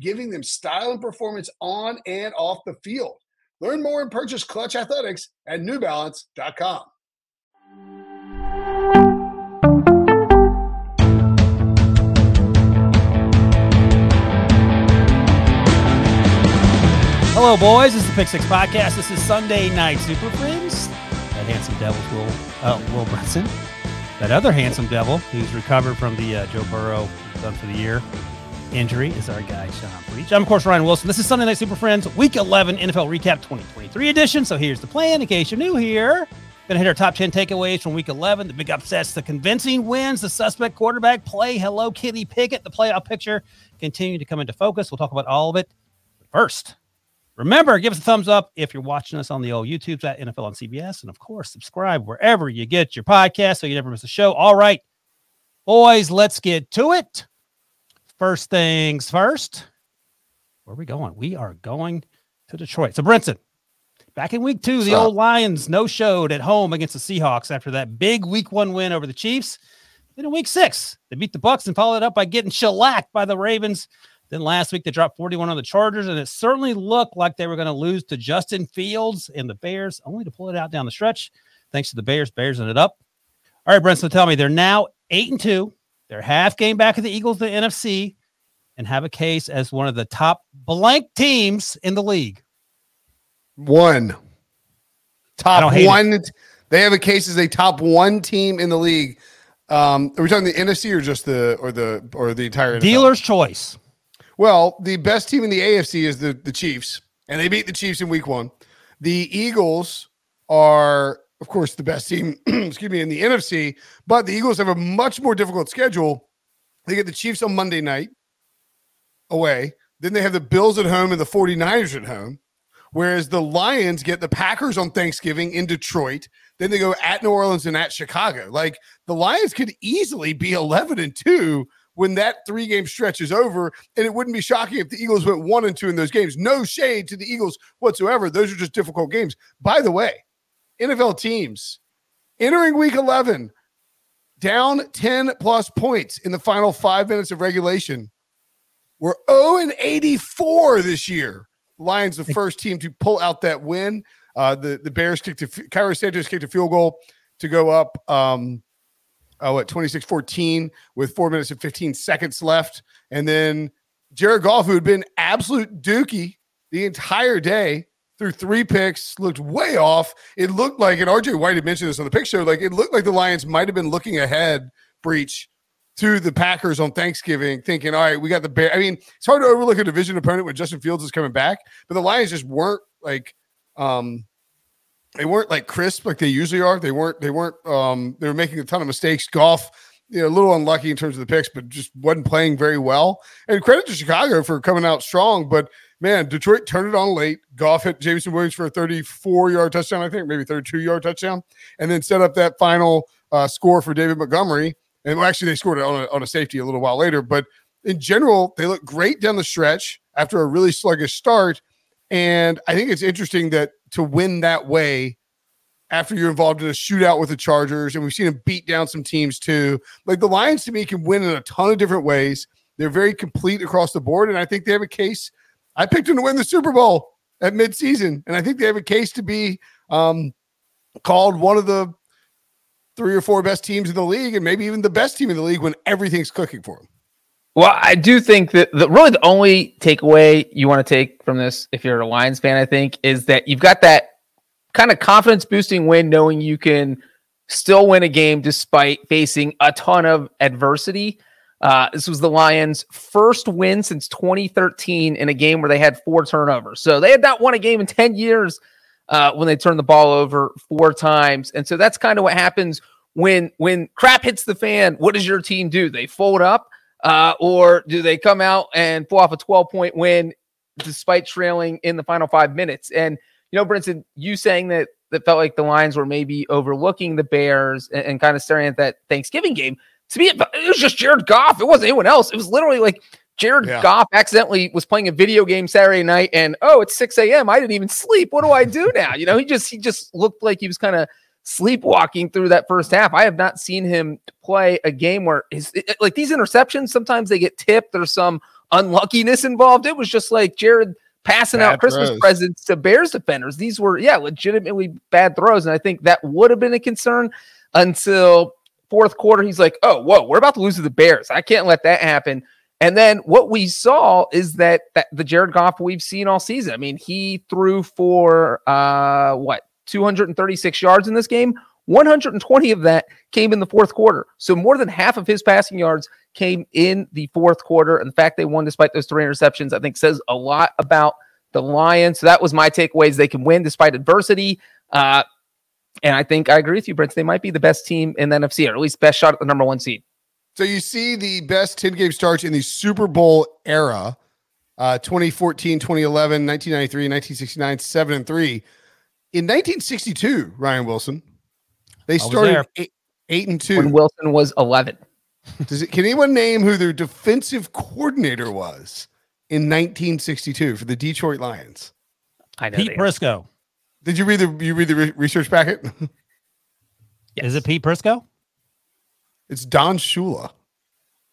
giving them style and performance on and off the field. Learn more and purchase Clutch Athletics at newbalance.com. Hello, boys. This is the Pick Six Podcast. This is Sunday Night Super Friends. That handsome devil, Will uh, Will Brinson. That other handsome devil who's recovered from the uh, Joe Burrow done for the year injury is our guy Sean Breech. I'm of course Ryan Wilson. This is Sunday Night Super Friends Week 11 NFL Recap 2023 edition. So here's the plan in case you're new here. Gonna hit our top 10 takeaways from week 11, the big upsets, the convincing wins, the suspect quarterback play. Hello, Kitty Pickett. The playoff picture continue to come into focus. We'll talk about all of it. First, remember, give us a thumbs up if you're watching us on the old YouTube at NFL on CBS. And of course, subscribe wherever you get your podcast so you never miss a show. All right, boys, let's get to it. First things first. Where are we going? We are going to Detroit. So, Brinson, back in week two, the old Lions no showed at home against the Seahawks after that big week one win over the Chiefs. Then in week six, they beat the Bucs and followed it up by getting shellacked by the Ravens. Then last week they dropped 41 on the Chargers, and it certainly looked like they were going to lose to Justin Fields and the Bears, only to pull it out down the stretch. Thanks to the Bears. Bears ended it up. All right, Brent. So tell me, they're now eight and two. They're half game back of the Eagles, the NFC, and have a case as one of the top blank teams in the league. One. Top one. They have a case as a top one team in the league. Um, are we talking the NFC or just the or the or the entire NFL? Dealer's choice. Well, the best team in the AFC is the the Chiefs, and they beat the Chiefs in Week One. The Eagles are, of course, the best team. excuse me, in the NFC, but the Eagles have a much more difficult schedule. They get the Chiefs on Monday night away. Then they have the Bills at home and the 49ers at home. Whereas the Lions get the Packers on Thanksgiving in Detroit. Then they go at New Orleans and at Chicago. Like the Lions could easily be 11 and 2 when that three game stretch is over. And it wouldn't be shocking if the Eagles went one and two in those games. No shade to the Eagles whatsoever. Those are just difficult games. By the way, NFL teams entering week 11 down 10 plus points in the final five minutes of regulation. We're 0 and 84 this year. Lions, the first team to pull out that win. Uh, the the Bears kicked a Cairo Santos kicked a field goal to go up. Um, oh, at 26-14 with four minutes and 15 seconds left, and then Jared Goff, who had been absolute dookie the entire day, threw three picks, looked way off. It looked like, and RJ White had mentioned this on the show, like it looked like the Lions might have been looking ahead, Breech to the Packers on Thanksgiving, thinking, all right, we got the Bear. I mean, it's hard to overlook a division opponent when Justin Fields is coming back, but the Lions just weren't like um they weren't like crisp like they usually are. They weren't, they weren't um they were making a ton of mistakes. Goff, you know, a little unlucky in terms of the picks, but just wasn't playing very well. And credit to Chicago for coming out strong, but man, Detroit turned it on late. Goff hit Jameson Williams for a 34 yard touchdown, I think, maybe 32 yard touchdown, and then set up that final uh, score for David Montgomery. And well, actually, they scored it on a, on a safety a little while later. But in general, they look great down the stretch after a really sluggish start. And I think it's interesting that to win that way after you're involved in a shootout with the Chargers, and we've seen them beat down some teams too. Like the Lions to me can win in a ton of different ways. They're very complete across the board, and I think they have a case. I picked them to win the Super Bowl at midseason, and I think they have a case to be um, called one of the three or four best teams in the league, and maybe even the best team in the league when everything's clicking for them. Well, I do think that the really the only takeaway you want to take from this, if you're a Lions fan, I think, is that you've got that kind of confidence boosting win, knowing you can still win a game despite facing a ton of adversity. Uh, this was the Lions' first win since 2013 in a game where they had four turnovers. So they had not won a game in 10 years uh, when they turned the ball over four times. And so that's kind of what happens when when crap hits the fan. What does your team do? They fold up, uh, or do they come out and pull off a 12 point win despite trailing in the final five minutes? And you know, Brinson, you saying that that felt like the Lions were maybe overlooking the Bears and, and kind of staring at that Thanksgiving game. To me, it, was just Jared Goff. It wasn't anyone else. It was literally like Jared yeah. Goff accidentally was playing a video game Saturday night, and oh, it's 6 a.m. I didn't even sleep. What do I do now? You know, he just he just looked like he was kind of sleepwalking through that first half. I have not seen him play a game where his it, like these interceptions. Sometimes they get tipped. There's some unluckiness involved. It was just like Jared passing bad out Christmas throws. presents to Bears defenders. These were, yeah, legitimately bad throws. And I think that would have been a concern until fourth quarter. He's like, oh, whoa, we're about to lose to the Bears. I can't let that happen. And then what we saw is that, that the Jared Goff we've seen all season. I mean, he threw for uh what 236 yards in this game. 120 of that came in the fourth quarter. So more than half of his passing yards came in the fourth quarter. And the fact they won despite those three interceptions, I think says a lot about the Lions. So that was my takeaways. They can win despite adversity. Uh, and I think I agree with you, Brent. They might be the best team in the NFC, or at least best shot at the number one seed. So you see the best 10 game starts in the Super Bowl era uh, 2014, 2011, 1993, 1969, 7 and 3. In 1962, Ryan Wilson, they started eight, eight, and 2. When Wilson was 11. Does it, can anyone name who their defensive coordinator was in 1962 for the Detroit Lions? I know Pete Prisco. Did you read the you read the re- research packet? yes. Is it Pete Prisco? It's Don Shula.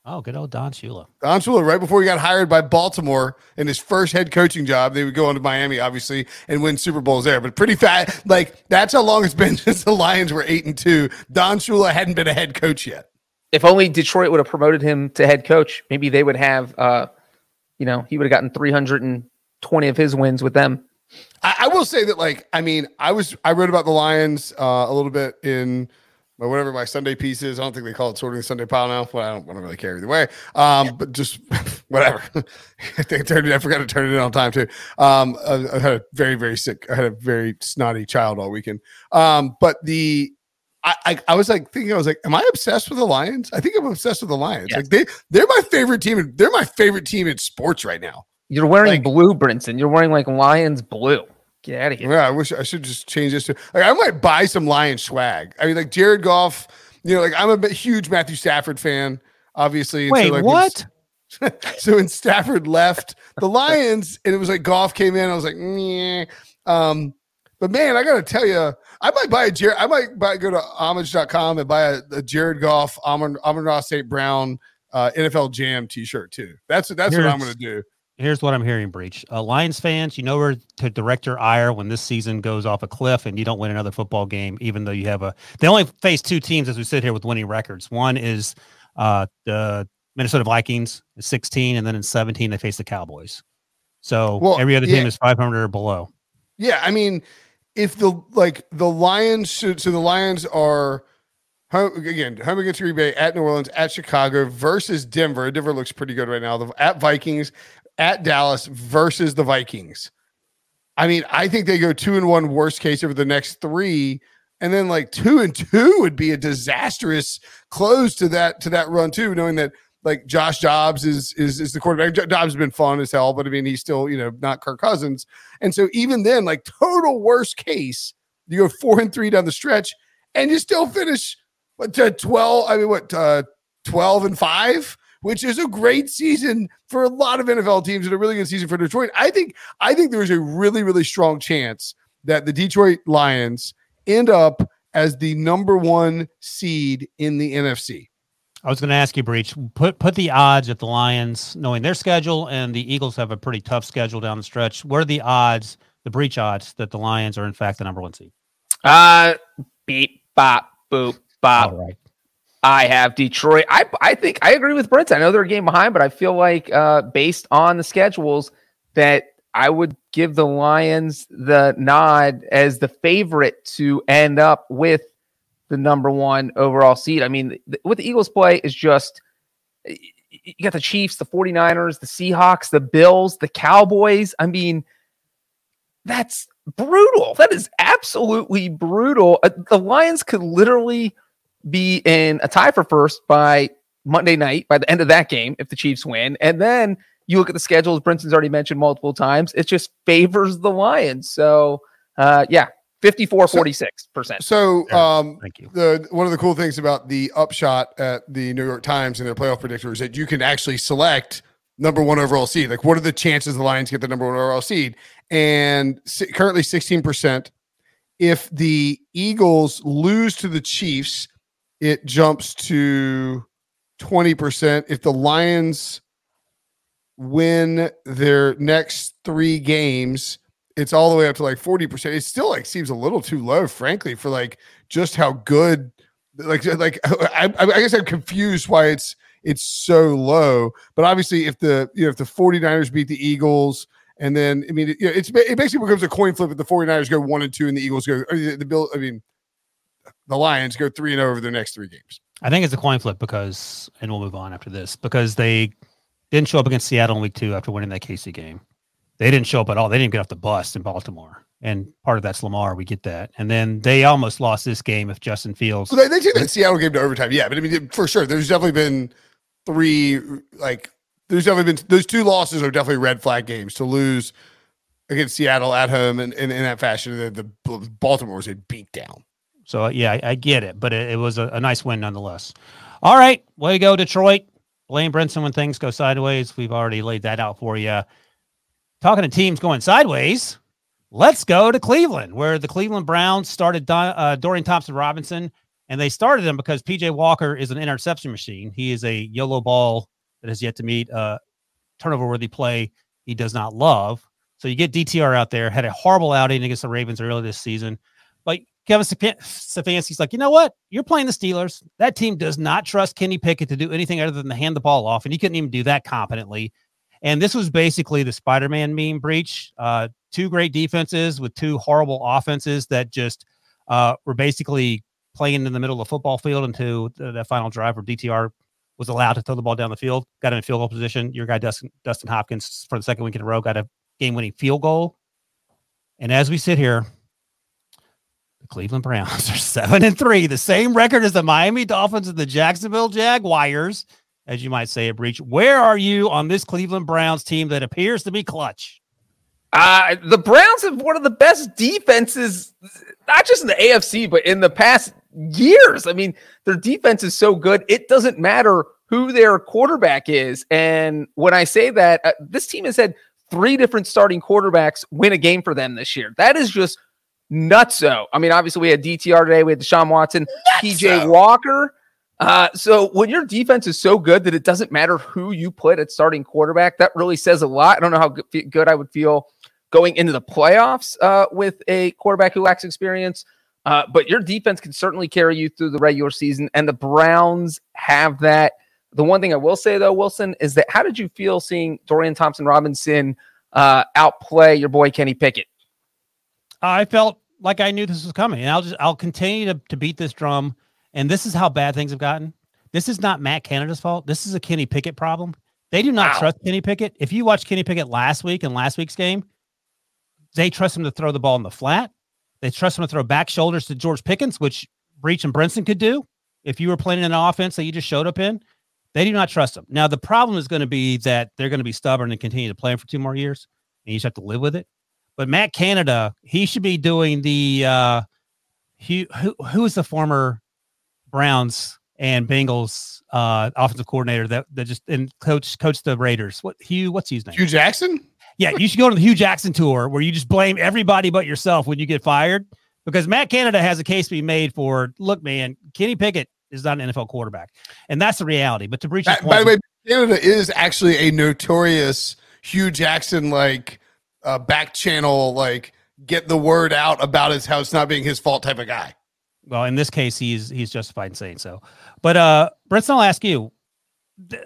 Oh, good old Don Shula. Don Shula, right before he got hired by Baltimore in his first head coaching job, they would go on to Miami, obviously, and win Super Bowls there. But pretty fat, like that's how long it's been since the Lions were eight and two. Don Shula hadn't been a head coach yet if only Detroit would have promoted him to head coach, maybe they would have, uh, you know, he would have gotten 320 of his wins with them. I, I, will say that, like, I mean, I was, I wrote about the Lions uh, a little bit in my, whatever my Sunday piece is. I don't think they call it sorting the Sunday pile now. Well, I don't, I don't really care either way. Um, but just whatever. I think I turned it, I forgot to turn it in on time too. Um, I, I, had a very, very sick, I had a very snotty child all weekend. Um, but the, I, I, I was like thinking, I was like, am I obsessed with the Lions? I think I'm obsessed with the Lions. Yes. Like they they're my favorite team. They're my favorite team in sports right now. You're wearing like, blue, Brinson. You're wearing like Lions blue. Get out of here. Yeah, I wish I should just change this to like I might buy some Lions swag. I mean, like Jared Goff, you know, like I'm a huge Matthew Stafford fan, obviously. Wait, so, like, what? so when Stafford left the Lions and it was like Goff came in, I was like, Meh. um, but man, I gotta tell you, I might buy a Jared. I might buy go to homage.com and buy a, a Jared Goff, Amon, Amon St. Brown uh, NFL Jam T-shirt too. That's that's here's, what I'm gonna do. Here's what I'm hearing, Breech. Uh, Lions fans, you know where to direct your ire when this season goes off a cliff and you don't win another football game, even though you have a. They only face two teams as we sit here with winning records. One is uh, the Minnesota Vikings, 16, and then in 17 they face the Cowboys. So well, every other yeah. team is 500 or below. Yeah, I mean if the like the Lions should so the Lions are home, again home against Green Bay at New Orleans at Chicago versus Denver. Denver looks pretty good right now. The, at Vikings at Dallas versus the Vikings. I mean, I think they go two and one worst case over the next three, and then like two and two would be a disastrous close to that to that run too, knowing that like Josh Dobbs is is is the quarterback. Dobbs has been fun as hell, but I mean he's still you know not Kirk Cousins, and so even then, like total worst case, you go four and three down the stretch, and you still finish what to twelve. I mean what uh, twelve and five, which is a great season for a lot of NFL teams and a really good season for Detroit. I think I think there's a really really strong chance that the Detroit Lions end up as the number one seed in the NFC. I was going to ask you, Breech, put put the odds at the Lions, knowing their schedule, and the Eagles have a pretty tough schedule down the stretch. What are the odds, the Breech odds, that the Lions are in fact the number one seed? Uh, beep, bop, boop, bop. All right. I have Detroit. I I think I agree with Brent. I know they're a game behind, but I feel like uh, based on the schedules that I would give the Lions the nod as the favorite to end up with the number one overall seed. I mean, th- what the Eagles play is just you got the Chiefs, the 49ers, the Seahawks, the Bills, the Cowboys. I mean, that's brutal. That is absolutely brutal. Uh, the Lions could literally be in a tie for first by Monday night, by the end of that game, if the Chiefs win. And then you look at the schedule, as Brinson's already mentioned multiple times, it just favors the Lions. So, uh, yeah, 54 46%. So, um, Thank you. the one of the cool things about the upshot at the New York Times and their playoff predictor is that you can actually select number one overall seed. Like, what are the chances the Lions get the number one overall seed? And si- currently 16%. If the Eagles lose to the Chiefs, it jumps to 20%. If the Lions win their next three games, it's all the way up to like 40%. It still like seems a little too low, frankly, for like just how good like like I, I guess I'm confused why it's it's so low. But obviously if the you know if the 49ers beat the Eagles and then I mean you know, it's it basically becomes a coin flip if the 49ers go one and two and the Eagles go the Bill I mean the Lions go three and over their next three games. I think it's a coin flip because, and we'll move on after this, because they didn't show up against Seattle in week two after winning that KC game. They didn't show up at all. They didn't get off the bus in Baltimore. And part of that's Lamar. We get that. And then they almost lost this game if Justin Fields. So they, they took that Seattle game to overtime. Yeah, but I mean, for sure, there's definitely been three like there's definitely been those two losses are definitely red flag games to lose against Seattle at home and, and in that fashion. The, the Baltimore was a beat down. So yeah, I, I get it, but it, it was a, a nice win nonetheless. All right, way to go, Detroit. Blame Brinson when things go sideways. We've already laid that out for you. Talking to teams going sideways, let's go to Cleveland, where the Cleveland Browns started uh, Dorian Thompson Robinson, and they started him because PJ Walker is an interception machine. He is a yellow ball that has yet to meet a turnover worthy play he does not love. So you get DTR out there, had a horrible outing against the Ravens earlier this season. But Kevin Stefanski's like, you know what? You're playing the Steelers. That team does not trust Kenny Pickett to do anything other than to hand the ball off, and he couldn't even do that competently. And this was basically the Spider-Man meme Breech. Uh, two great defenses with two horrible offenses that just uh, were basically playing in the middle of the football field until the final drive where DTR was allowed to throw the ball down the field, got in a field goal position. Your guy Dustin, Dustin Hopkins for the second week in a row got a game-winning field goal. And as we sit here, Cleveland Browns are seven and three, the same record as the Miami Dolphins and the Jacksonville Jaguars, as you might say, a Breech. Where are you on this Cleveland Browns team that appears to be clutch? Uh, the Browns have one of the best defenses, not just in the AFC, but in the past years. I mean, their defense is so good, it doesn't matter who their quarterback is. And when I say that, uh, this team has had three different starting quarterbacks win a game for them this year. That is just nutso. I mean, obviously, we had DTR today, we had Deshaun Watson, PJ Walker. Uh, so when your defense is so good that it doesn't matter who you put at starting quarterback, that really says a lot. I don't know how good, good I would feel going into the playoffs uh, with a quarterback who lacks experience. Uh, but your defense can certainly carry you through the regular season, and the Browns have that. The one thing I will say though, Wilson, is that how did you feel seeing Dorian Thompson Robinson uh, outplay your boy Kenny Pickett? I felt like I knew this was coming, and I'll just I'll continue to, to beat this drum. And this is how bad things have gotten. This is not Matt Canada's fault. This is a Kenny Pickett problem. They do not Wow. trust Kenny Pickett. If you watch Kenny Pickett last week and last week's game, they trust him to throw the ball in the flat. They trust him to throw back shoulders to George Pickens, which Breech and Brinson could do if you were playing an offense that you just showed up in. They do not trust him. Now, the problem is going to be that they're going to be stubborn and continue to play him for two more years, and you just have to live with it. But Matt Canada, he should be doing the uh he, who who is the former Browns and Bengals uh offensive coordinator that that just and coach coach the Raiders. What Hue, what's his name? Hue Jackson? Yeah, you should go to the Hue Jackson tour where you just blame everybody but yourself when you get fired. Because Matt Canada has a case to be made for look, man, Kenny Pickett is not an NFL quarterback. And that's the reality. But to Breech By, by the way, Canada is actually a notorious Hugh Jackson like uh, back channel, like get the word out about his house not being his fault type of guy. Well, in this case, he's he's justified in saying so. But uh Brinson, I'll ask you.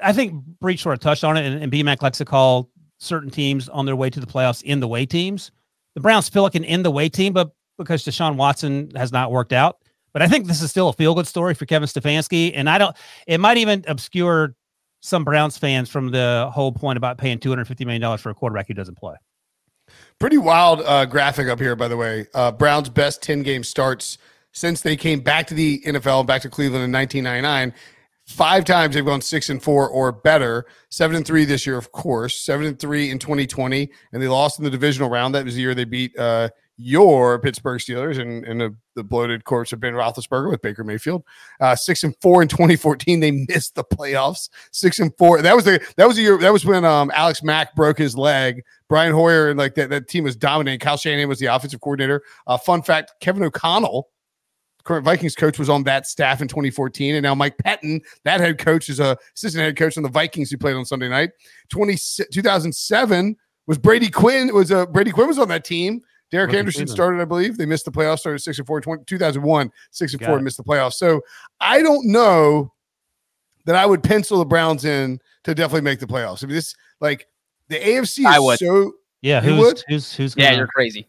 I think Breech sort of touched on it, and, and BMAC likes to call certain teams on their way to the playoffs in the way teams. The Browns feel like an in the way team, but because Deshaun Watson has not worked out. But I think this is still a feel good story for Kevin Stefanski. And I don't, it might even obscure some Browns fans from the whole point about paying $250 million for a quarterback who doesn't play. Pretty wild uh, graphic up here, by the way. Uh, Browns' best 10 game starts since they came back to the NFL, back to Cleveland in 1999. Five times they've gone six and four or better. Seven and three this year, of course. Seven and three in 2020, and they lost in the divisional round. That was the year they beat uh, your Pittsburgh Steelers and, and the, the bloated corpse of Ben Roethlisberger with Baker Mayfield. Uh, six and four in 2014, they missed the playoffs. Six and four. That was the that was the year. That was when um, Alex Mack broke his leg. Brian Hoyer and like that that team was dominating. Kyle Shanahan was the offensive coordinator. Uh, fun fact: Kevin O'Connell current Vikings coach was on that staff in 2014, and now Mike Pettine, that head coach, is a assistant head coach on the Vikings who played on Sunday night. 20, 2007 was Brady Quinn was a uh, Brady Quinn was on that team. Derek Rookie Anderson season. started, I believe. They missed the playoffs, started six and four. 20, 2001, six and Got four, and missed the playoffs. So I don't know that I would pencil the Browns in to definitely make the playoffs. I mean, this like the AFC is I would. so. Yeah, who's, would? who's who's gonna, yeah, you're crazy.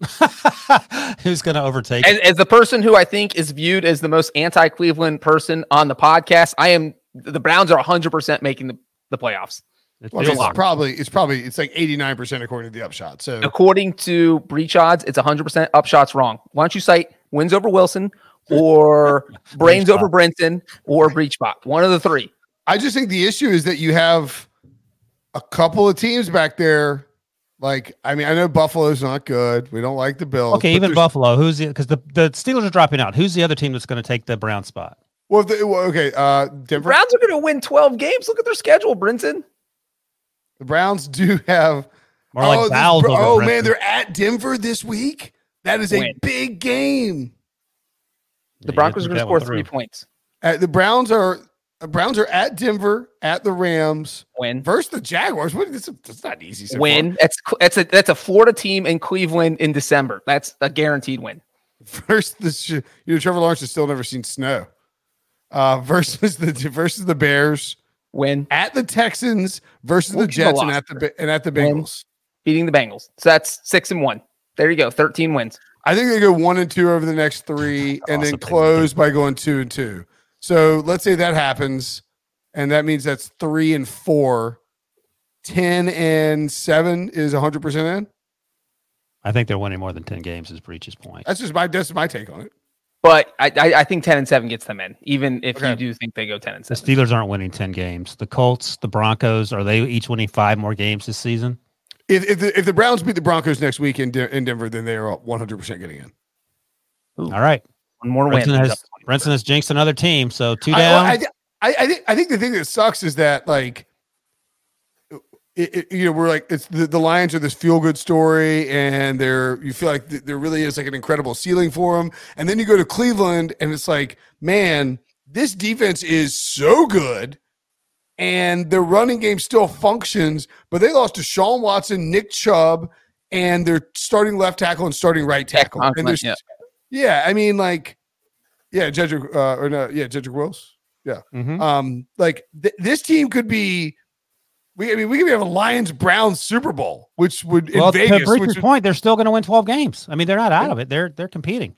Who's going to overtake? As, as, the person who I think is viewed as the most anti-Cleveland person on the podcast, I am. The Browns are 100 percent making the, the playoffs. Well, it's probably it's probably it's like 89 percent according to the upshot. So according to breech odds, it's 100 percent upshots wrong. Why don't you cite wins over Wilson or brains over Brinson or breech bot? One of the three. I just think the issue is that you have a couple of teams back there like, I mean, I know Buffalo's not good. We don't like the Bills. Okay, even Buffalo. Who's the because the, the Steelers are dropping out. Who's the other team that's going to take the Brown spot? Well, the, well okay, uh, Denver. Browns are going to win twelve games. Look at their schedule, Brinson. The Browns do have. More oh, like Valve this, oh man, they're at Denver this week. That is a win. big game. The Broncos are going to score three points. Uh, the Browns are Browns are at Denver, at the Rams, win versus the Jaguars. What, this, it's not easy. So win. Far. That's that's a that's a Florida team in Cleveland in December. That's a guaranteed win. First, the you know Trevor Lawrence has still never seen snow. Uh, versus the versus the Bears, win at the Texans versus we'll the Jets and at the and at the Bengals, win. beating the Bengals. So that's six and one. There you go, thirteen wins. I think they go one and two over the next three, and then close by going two and two. So let's say that happens, and that means that's three and four. 10 and seven is 100% in. I think they're winning more than 10 games, is Breech's point. That's just my, that's my take on it. But I, I, I think 10 and 7 gets them in, even if okay. you do think they go 10 and 7. The Steelers aren't winning 10 games. The Colts, the Broncos, are they each winning five more games this season? If, if, the, if the Browns beat the Broncos next week in, De- in Denver, then they are 100% getting in. Ooh. All right. One more win. Has, Brinson has jinxed another team, so two down. I, I, I, think I think the thing that sucks is that like it, it, you know, we're like it's the, the Lions are this feel good story, and they're you feel like th- there really is like an incredible ceiling for them, and then you go to Cleveland, and it's like, man, this defense is so good, and their running game still functions, but they lost to Sean Watson, Nick Chubb, and their starting left tackle and starting right tackle, and there's yeah. yeah, I mean like yeah, Jedrick, uh, or no, yeah, Jedrick Wills. Yeah. Mm-hmm. Um, like th- this team could be. We, I mean, we could have a Lions Browns Super Bowl, which would well, in Vegas. To Breech's point, they're still going to win twelve games. I mean, they're not out yeah. of it. They're they're competing.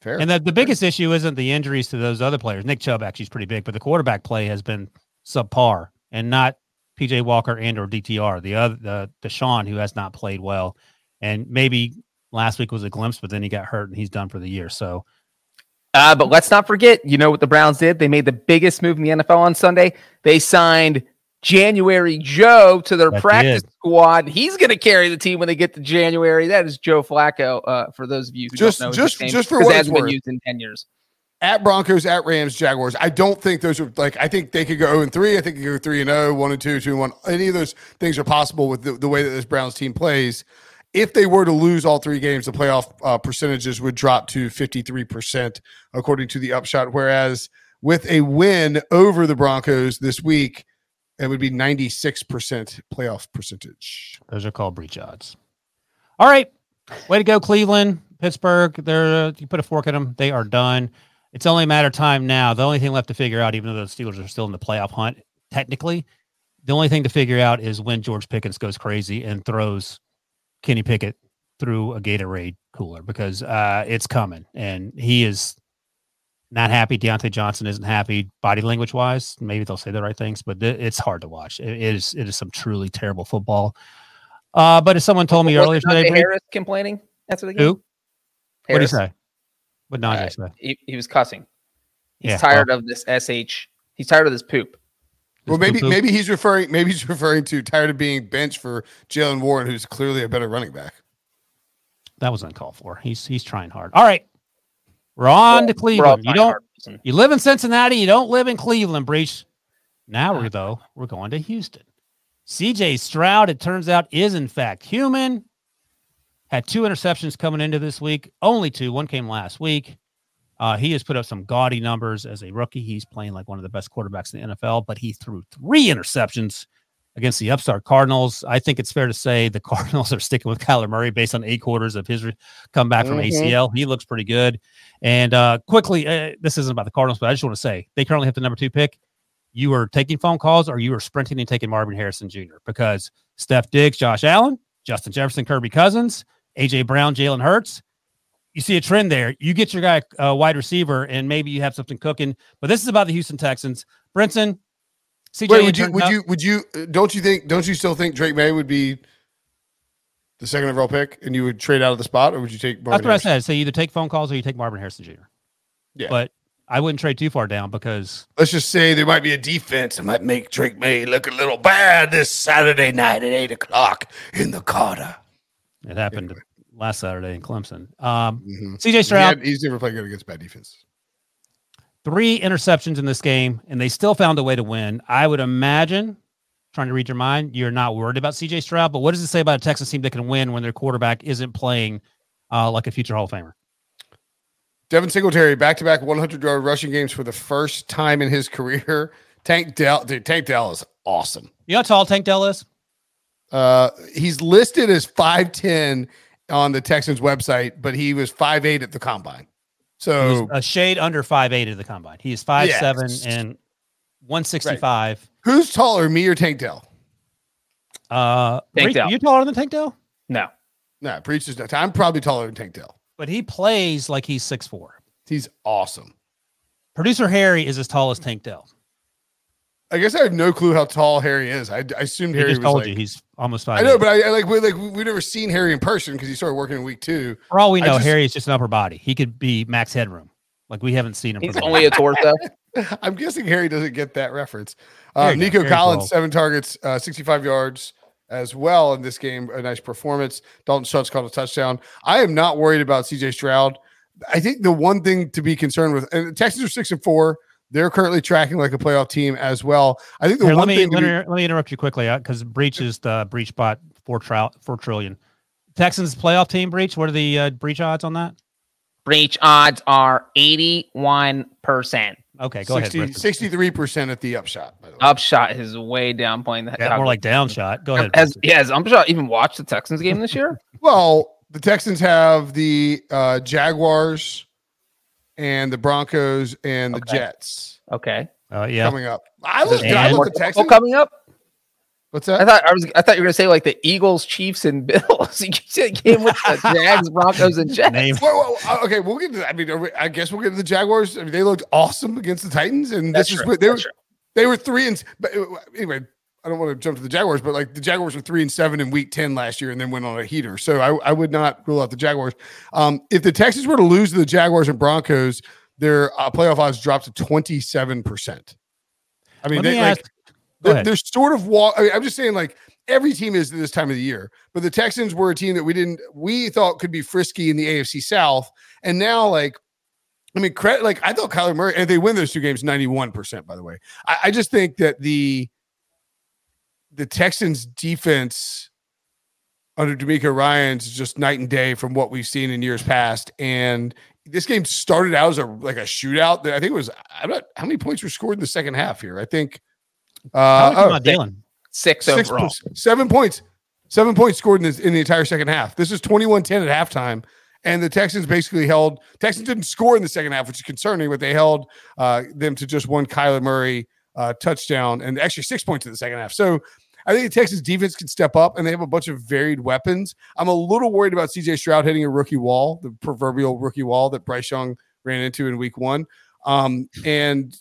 Fair. And the, the biggest Fair. issue isn't the injuries to those other players. Nick Chubb actually is pretty big, but the quarterback play has been subpar, and not PJ Walker and or DTR. The other the Deshaun who has not played well, and maybe last week was a glimpse, but then he got hurt and he's done for the year. So uh, but let's not forget, you know what the Browns did? They made the biggest move in the NFL on Sunday. They signed January Joe to their that practice did. squad. He's going to carry the team when they get to January. That is Joe Flacco. Uh, for those of you who just don't know, just just for what it's been used in ten years. at Broncos, at Rams, Jaguars. I don't think those are like, I think they could go 0 and 3. I think they could go 3 and 0, 1 and 2, 2 and 1. Any of those things are possible with the, the way that this Browns team plays. If they were to lose all three games, the playoff uh, percentages would drop to 53%, according to the upshot. Whereas with a win over the Broncos this week, it would be 96% playoff percentage. Those are called Breech odds. All right. Way to go, Cleveland, Pittsburgh. They're you put a fork in them. They are done. It's only a matter of time now. The only thing left to figure out, even though the Steelers are still in the playoff hunt, technically, the only thing to figure out is when George Pickens goes crazy and throws Kenny Pickett through a Gatorade cooler because uh, it's coming and he is not happy. Diontae Johnson isn't happy body language wise. Maybe they'll say the right things, but th- it's hard to watch. It, it is it is some truly terrible football. Uh, but as someone told me Was earlier today, Harris complaining after the game. who? What did he say? What Najee Uh, say? He, he was cussing. He's Yeah, tired of this sh. He's tired of this poop. Well, maybe poo-poo? maybe he's referring maybe he's referring to tired of being benched for Jaylen Warren, who's clearly a better running back. that was uncalled for. He's he's trying hard. All right, we're on to Cleveland. You don't hard. You live in Cincinnati. You don't live in Cleveland, Breech. Now we're though we're going to Houston. CJ Stroud, it turns out, is in fact human. Had two interceptions coming into this week, only two. One came last week. Uh, he has put up some gaudy numbers as a rookie. He's playing like one of the best quarterbacks in the NFL, but he threw three interceptions against the upstart Cardinals. I think it's fair to say the Cardinals are sticking with Kyler Murray based on eight quarters of his re- comeback from Mhm. ACL. He looks pretty good. And uh, quickly, uh, this isn't about the Cardinals, but I just want to say they currently have the number two pick. You are taking phone calls or you are sprinting and taking Marvin Harrison Jr. because Stef Diggs, Josh Allen, Justin Jefferson, Kirby Cousins, AJ Brown, Jalen Hurts. You see a trend there. You get your guy uh, wide receiver, and maybe you have something cooking. But this is about the Houston Texans. Brinson, CJ, Wait, would you turned would out- you would you uh, don't you think don't you still think Drake Maye would be the second overall pick and you would trade out of the spot or would you take That's Marvin what I said. So you either take phone calls or you take Marvin Harrison Jr. Yeah. But I wouldn't trade too far down because Let's just say there might be a defense that might make Drake Maye look a little bad this Saturday night at eight o'clock in the Carter. it happened last Saturday in Clemson. Um, Mhm. CJ He Stroud, had- he's never played good against bad defense. Three interceptions in this game, and they still found a way to win. I would imagine, trying to read your mind, you're not worried about CJ Stroud, but what does it say about a Texas team that can win when their quarterback isn't playing uh, like a future Hall of Famer? Devin Singletary back to back 100 yard rushing games for the first time in his career. Tank Dell, dude, Tank Dell is awesome. You know how tall Tank Dell is? Uh, he's listed as 5'10 on the Texans website, but he was 5'8 at the combine. He's So a shade under five eight at the combine. He is five seven and one sixty five. who's taller, me or Tank Dell? Uh, Tank Dell. you taller than Tank Dell? no. Nah, Breech is not. I'm probably taller than Tank Dell. But he plays like he's six four. He's awesome. Producer Harry is as tall as Tank Dell. I guess I have no clue how tall Harry is. I, I assumed He Harry just was told like, you he's almost five. I know, but I, I like we like we've never seen Harry in person because he started working in week two. for all we know, just- Harry is just an upper body. He could be max headroom. Like we haven't seen him. He's for only a torso. I'm guessing Harry doesn't get that reference. Uh, There you go. Nico Very Collins, cool. seven targets, uh, 65 yards as well in this game. A nice performance. Dalton Schultz caught a touchdown. I am not worried about CJ Stroud. I think the one thing to be concerned with, and the Texans are six and four. They're currently tracking like a playoff team as well. I think the Here, one let me thing to let, be- me let me interrupt you quickly because Breech is the Breech bot four trial four trillion. Texans playoff team Breech. What are the uh, Breech odds on that? Breech odds are 81%. Okay, go 60, ahead. 63% at the upshot. By the way. Upshot is way down playing that. Yeah, more like downshot. Go ahead. Has, Brinson. yeah, has Upshot even watched the Texans game this year? Well, the Texans have the uh, Jaguars and the Broncos and the Okay. Jets Okay. Uh, yeah. coming up. I looked. And- I More looked at football Texans. coming up. What's that? I thought I was. I thought you were gonna say like the Eagles, Chiefs, and Bills. You said game with the Jags, Broncos, and Jets. Name. Whoa, whoa, uh, okay, we'll get to that. I mean, we- I guess we'll get to the Jaguars. I mean, they looked awesome against the Titans, and That's this is true. what they were. True. They were three and. But uh, anyway, I don't want to jump to the Jaguars, but like the Jaguars were three and seven in Week Ten last year, and then went on a heater. So I, I would not rule out the Jaguars. Um, if the Texans were to lose to the Jaguars and Broncos, their uh, playoff odds drop to twenty seven percent. I mean, Let they, me like, ask- they're, they're sort of walk. I mean, I'm just saying, like every team is at this time of the year, but the Texans were a team that we didn't we thought could be frisky in the AFC South, and now like I mean, credit like I thought Kyler Murray, and they win those two games 91%, by the way. I, I just think that the the Texans defense under DeMeco Ryans is just night and day from what we've seen in years past. And this game started out as a like a shootout. I think it was I'm not how many points were scored in the second half here. I think uh oh, not dealing. Six, six overall. Seven points. Seven points scored in, this, in the entire second half. This is 21-10 at halftime. And the Texans basically held Texans didn't score in the second half, which is concerning, but they held uh, them to just one Kyler Murray uh, touchdown and actually six points in the second half. So I think the Texas defense can step up and they have a bunch of varied weapons. I'm a little worried about CJ Stroud hitting a rookie wall, the proverbial rookie wall that Bryce Young ran into in week one. Um, and,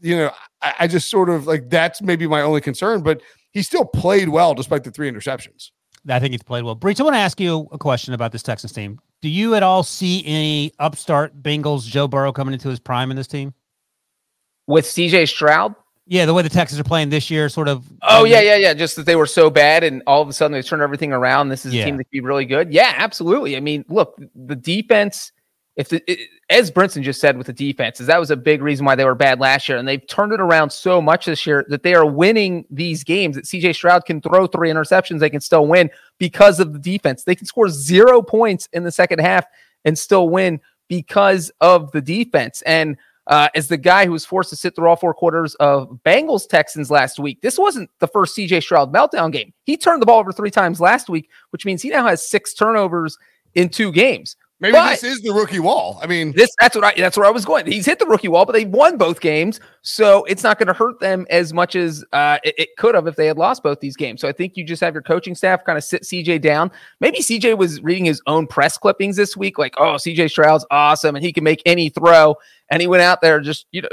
you know, I, I just sort of like that's maybe my only concern, but he still played well despite the three interceptions. I think he's played well. Breech, I want to ask you a question about this Texans team. Do you at all see any upstart Bengals Joe Burrow coming into his prime in this team? With CJ Stroud? Yeah, the way the Texans are playing this year, sort of. Oh yeah, yeah, yeah. Just that they were so bad, and all of a sudden they turned everything around. This is yeah. a team that could be really good. Yeah, absolutely. I mean, look, the defense. If the, it, as Brinson just said with the defenses, that was a big reason why they were bad last year, and they've turned it around so much this year that they are winning these games. That CJ Stroud can throw three interceptions, they can still win because of the defense. They can score zero points in the second half and still win because of the defense. And uh, as the guy who was forced to sit through all four quarters of Bengals Texans last week. This wasn't the first CJ Stroud meltdown game. He turned the ball over three times last week, which means he now has six turnovers in two games. Maybe but this is the rookie wall. I mean, this that's what I that's where I was going. He's hit the rookie wall, but they won both games, so it's not going to hurt them as much as uh, it, it, could have if they had lost both these games. So I think you just have your coaching staff kind of sit CJ down. Maybe CJ was reading his own press clippings this week, like, "Oh, CJ Stroud's awesome and he can make any throw," and he went out there just you know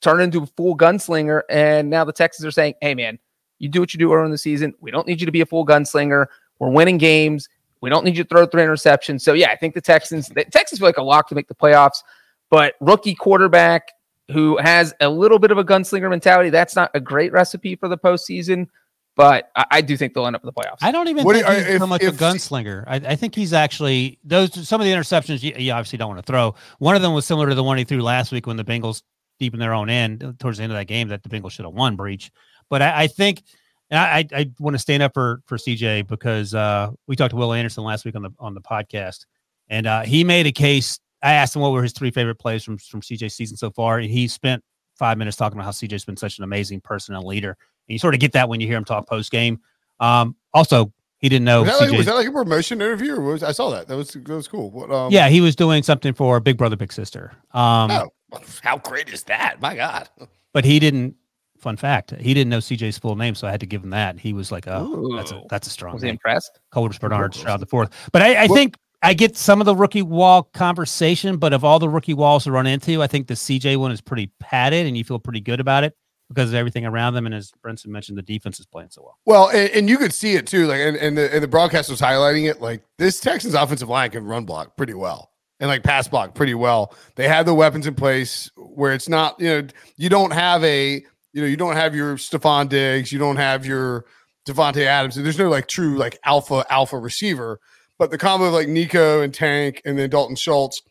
turned into a full gunslinger. And now the Texans are saying, "Hey, man, you do what you do early in the season. We don't need you to be a full gunslinger. We're winning games." We don't need you to throw three interceptions. So yeah, I think the Texans, the Texans feel like a lock to make the playoffs. But rookie quarterback who has a little bit of a gunslinger mentality, that's not a great recipe for the postseason. But I, I do think they'll end up in the playoffs. I don't even what think you, he's if, so much if, a gunslinger. I, I, think he's actually those some of the interceptions you, you obviously don't want to throw. One of them was similar to the one he threw last week when the Bengals deep in their own end towards the end of that game that the Bengals should have won Breech. But I, I think and I, I want to stand up for for CJ because uh, we talked to Will Anderson last week on the on the podcast, and uh, he made a case. I asked him what were his three favorite plays from from CJ's season so far, and he spent five minutes talking about how CJ's been such an amazing person and leader. And you sort of get that when you hear him talk post game. Um, also, he didn't know. Was that, like, was that, like, a promotion interview? Or was, I saw that. That was that was cool. What, um, yeah, he was doing something for Big Brother Big Sister. Um, oh, how great is that? My God! But he didn't Fun fact: He didn't know CJ's full name, so I had to give him that. He was like, "Oh, Ooh. that's a that's a strong." Was name. he impressed? Coleridge Bernard Stroud the fourth. But I, I well, think I get some of the rookie wall conversation. But of all the rookie walls to run into, I think the CJ one is pretty padded, and you feel pretty good about it because of everything around them. And as Brinson mentioned, the defense is playing so well. Well, and, and you could see it too. Like, and, and the and the broadcast was highlighting it. Like this Texans offensive line can run block pretty well and like pass block pretty well. They have the weapons in place where it's not, you know, you don't have a you know, you don't have your Stefon Diggs, you don't have your Davante Adams. There's no like true like alpha alpha receiver, but the combo of like Nico and Tank and then Dalton Schultz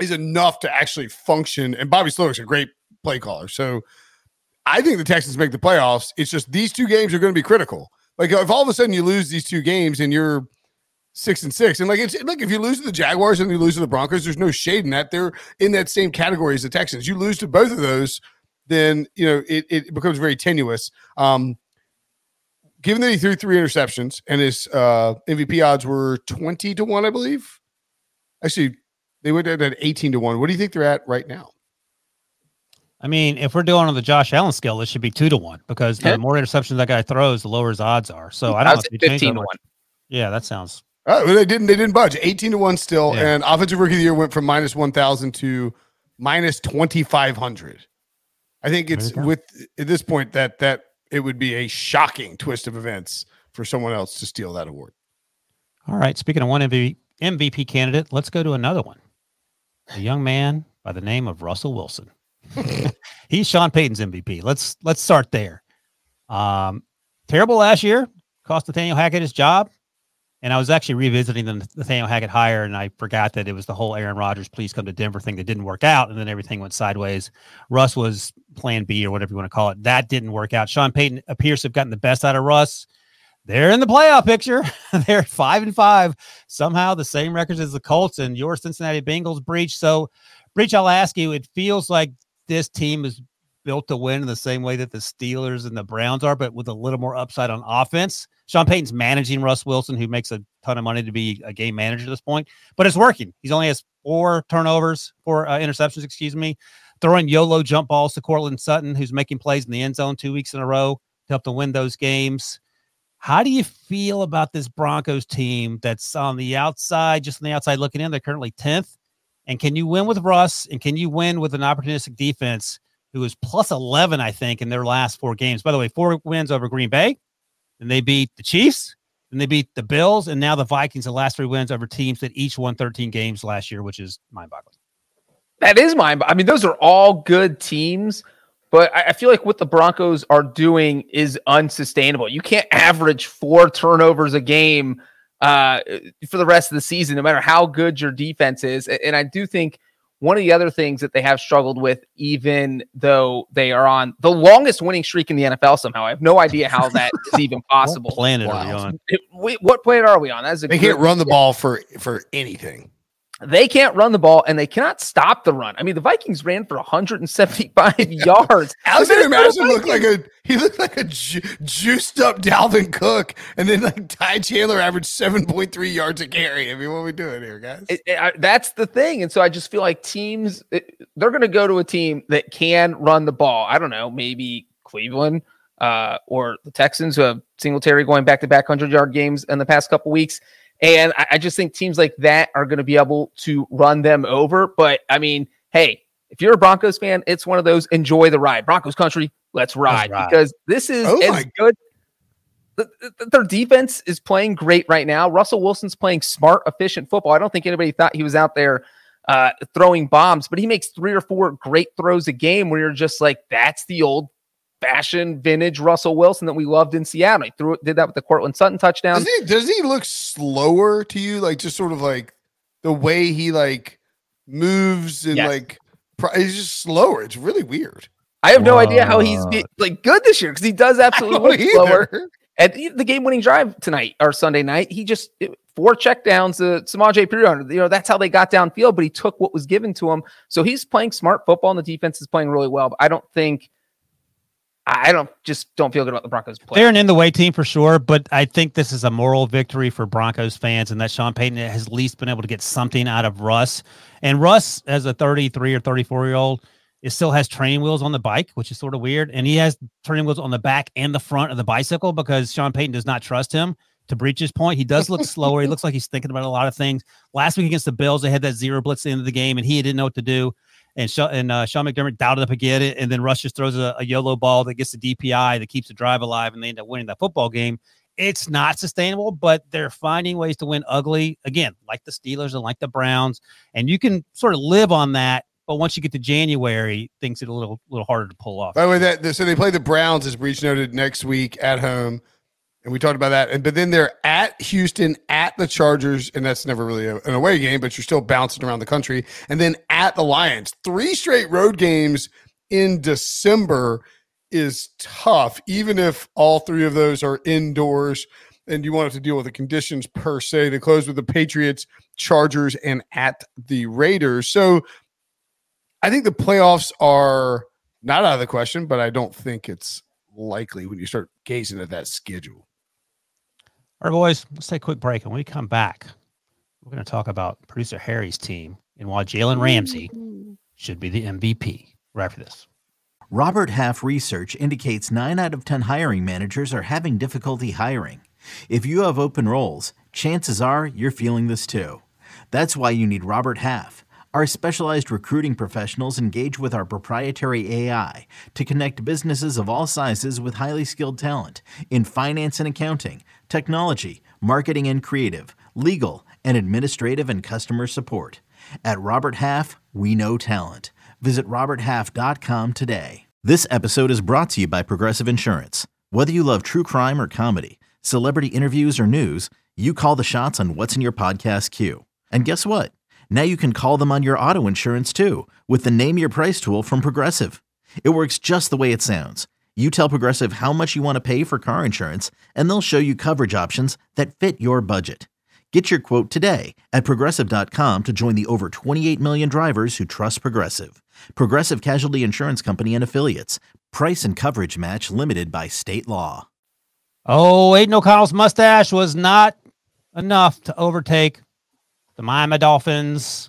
is enough to actually function. And Bobby Slowik's a great play caller, so I think the Texans make the playoffs. It's just these two games are going to be critical. Like if all of a sudden you lose these two games and you're six and six, and like it's like if you lose to the Jaguars and you lose to the Broncos, there's no shade in that. They're in that same category as the Texans. You lose to both of those then you know it, it becomes very tenuous. Um, given that he threw three interceptions and his uh, MVP odds were twenty to one, I believe. Actually, they went at eighteen to one. What do you think they're at right now? I mean, if we're doing on the Josh Allen scale, it should be two to one because the more interceptions that guy throws, the lower his odds are. So I don't know if fifteen to one. Yeah, that sounds. Oh, well, they didn't. They didn't budge. Eighteen to one still, yeah. and offensive rookie of the year went from minus one thousand to minus twenty five hundred. I think it's with at this point that that it would be a shocking twist of events for someone else to steal that award. All right. Speaking of one MVP, MVP candidate, let's go to another one. A young man by the name of Russell Wilson. He's Sean Payton's MVP. Let's let's start there. Um, terrible last year, cost Nathaniel Hackett his job. And I was actually revisiting the Nathaniel Hackett hire, and I forgot that it was the whole Aaron Rodgers, please come to Denver thing that didn't work out. And then everything went sideways. Russ was plan B or whatever you want to call it. That didn't work out. Sean Payton appears to have gotten the best out of Russ. They're in the playoff picture. They're five and five. Somehow the same records as the Colts and your Cincinnati Bengals Breech. So, Breech, I'll ask you, it feels like this team is built to win in the same way that the Steelers and the Browns are, but with a little more upside on offense. Sean Payton's managing Russ Wilson, who makes a ton of money to be a game manager at this point, but it's working. He's only has four turnovers, four uh, interceptions, excuse me, throwing YOLO jump balls to Courtland Sutton, who's making plays in the end zone two weeks in a row to help to win those games. How do you feel about this Broncos team that's on the outside, just on the outside looking in? They're currently 10th. And can you win with Russ? And can you win with an opportunistic defense who is plus 11, I think, in their last four games? By the way, four wins over Green Bay. And they beat the Chiefs. and they beat the Bills. And now the Vikings, the last three wins over teams that each won 13 games last year, which is mind boggling. That is mine. I mean, those are all good teams. But I feel like what the Broncos are doing is unsustainable. You can't average four turnovers a game uh, for the rest of the season, no matter how good your defense is. And I do think one of the other things that they have struggled with, even though they are on the longest winning streak in the NFL, somehow I have no idea how that is even possible. what planet wow. are we on? It, we, what planet are we on? That's a they can't run the ball for for anything. They can't run the ball and they cannot stop the run. I mean, the Vikings ran for 175 yards. Alexander Mattison looked like a he looked like a ju- juiced up Dalvin Cook, and then like Ty Chandler averaged 7.3 yards a carry. I mean, what are we doing here, guys? It, it, I, that's the thing, and so I just feel like teams it, they're going to go to a team that can run the ball. I don't know, maybe Cleveland uh, or the Texans who have Singletary going back to back 100 yard games in the past couple weeks. And I, I just think teams like that are going to be able to run them over. But I mean, hey, if you're a Broncos fan, it's one of those enjoy the ride. Broncos country, let's ride, let's ride. because this is oh as good. Their defense is playing great right now. Russell Wilson's playing smart, efficient football. I don't think anybody thought he was out there uh, throwing bombs, but he makes three or four great throws a game where you're just like, that's the old fashion vintage Russell Wilson that we loved in Seattle. He threw did that with the Courtland Sutton touchdown. Does he, does he look slower to you? Like just sort of like the way he like moves and yes. like he's just slower. It's really weird. I have no idea how he's like good this year because he does absolutely look slower. At the game-winning drive tonight or Sunday night, he just four checkdowns to Samaje Perine. You know that's how they got downfield, but he took what was given to him. So he's playing smart football, and the defense is playing really well. But I don't think I don't just don't feel good about the Broncos play. They're an in the way team for sure, but I think this is a moral victory for Broncos fans and that Sean Payton has at least been able to get something out of Russ. And Russ, as a 33 or 34 year old, it still has training wheels on the bike, which is sort of weird. And he has training wheels on the back and the front of the bicycle because Sean Payton does not trust him. To breach his point, he does look slower. He looks like he's thinking about a lot of things. Last week against the Bills, they had that zero blitz at the end of the game, and he didn't know what to do and Sean, and uh, Sean McDermott dialed up again, and then Russ just throws a, a YOLO ball that gets the DPI that keeps the drive alive, and they end up winning that football game. It's not sustainable, but they're finding ways to win ugly again, like the Steelers and like the Browns, and you can sort of live on that. But once you get to January, things get a little little harder to pull off. By the way, that so they play the Browns, as Breech noted, next week at home and we talked about that. And but then they're at Houston, at the Chargers, and that's never really a, an away game, but you're still bouncing around the country. And then at the Lions, three straight road games in December is tough, even if all three of those are indoors and you want to deal with the conditions per se. To close with the Patriots, Chargers, and at the Raiders. So I think the playoffs are not out of the question, but I don't think it's likely when you start gazing at that schedule. All right, boys, let's take a quick break. And when we come back, we're going to talk about producer Harry's team and why Jalen Ramsey should be the MVP. Right after this. Robert Half research indicates nine out of 10 hiring managers are having difficulty hiring. If you have open roles, chances are you're feeling this too. That's why you need Robert Half. Our specialized recruiting professionals engage with our proprietary AI to connect businesses of all sizes with highly skilled talent in finance and accounting technology, marketing and creative, legal, and administrative and customer support. At Robert Half, we know talent. Visit RobertHalf.com today. This episode is brought to you by Progressive Insurance. Whether you love true crime or comedy, celebrity interviews or news, you call the shots on what's in your podcast queue. And guess what? Now you can call them on your auto insurance too with the Name Your Price tool from Progressive. It works just the way it sounds. You tell Progressive how much you want to pay for car insurance, and they'll show you coverage options that fit your budget. Get your quote today at progressive.com to join the over 28 million drivers who trust Progressive. Progressive Casualty Insurance Company and Affiliates. Price and coverage match limited by state law. Oh, Aidan O'Connell's mustache was not enough to overtake the Miami Dolphins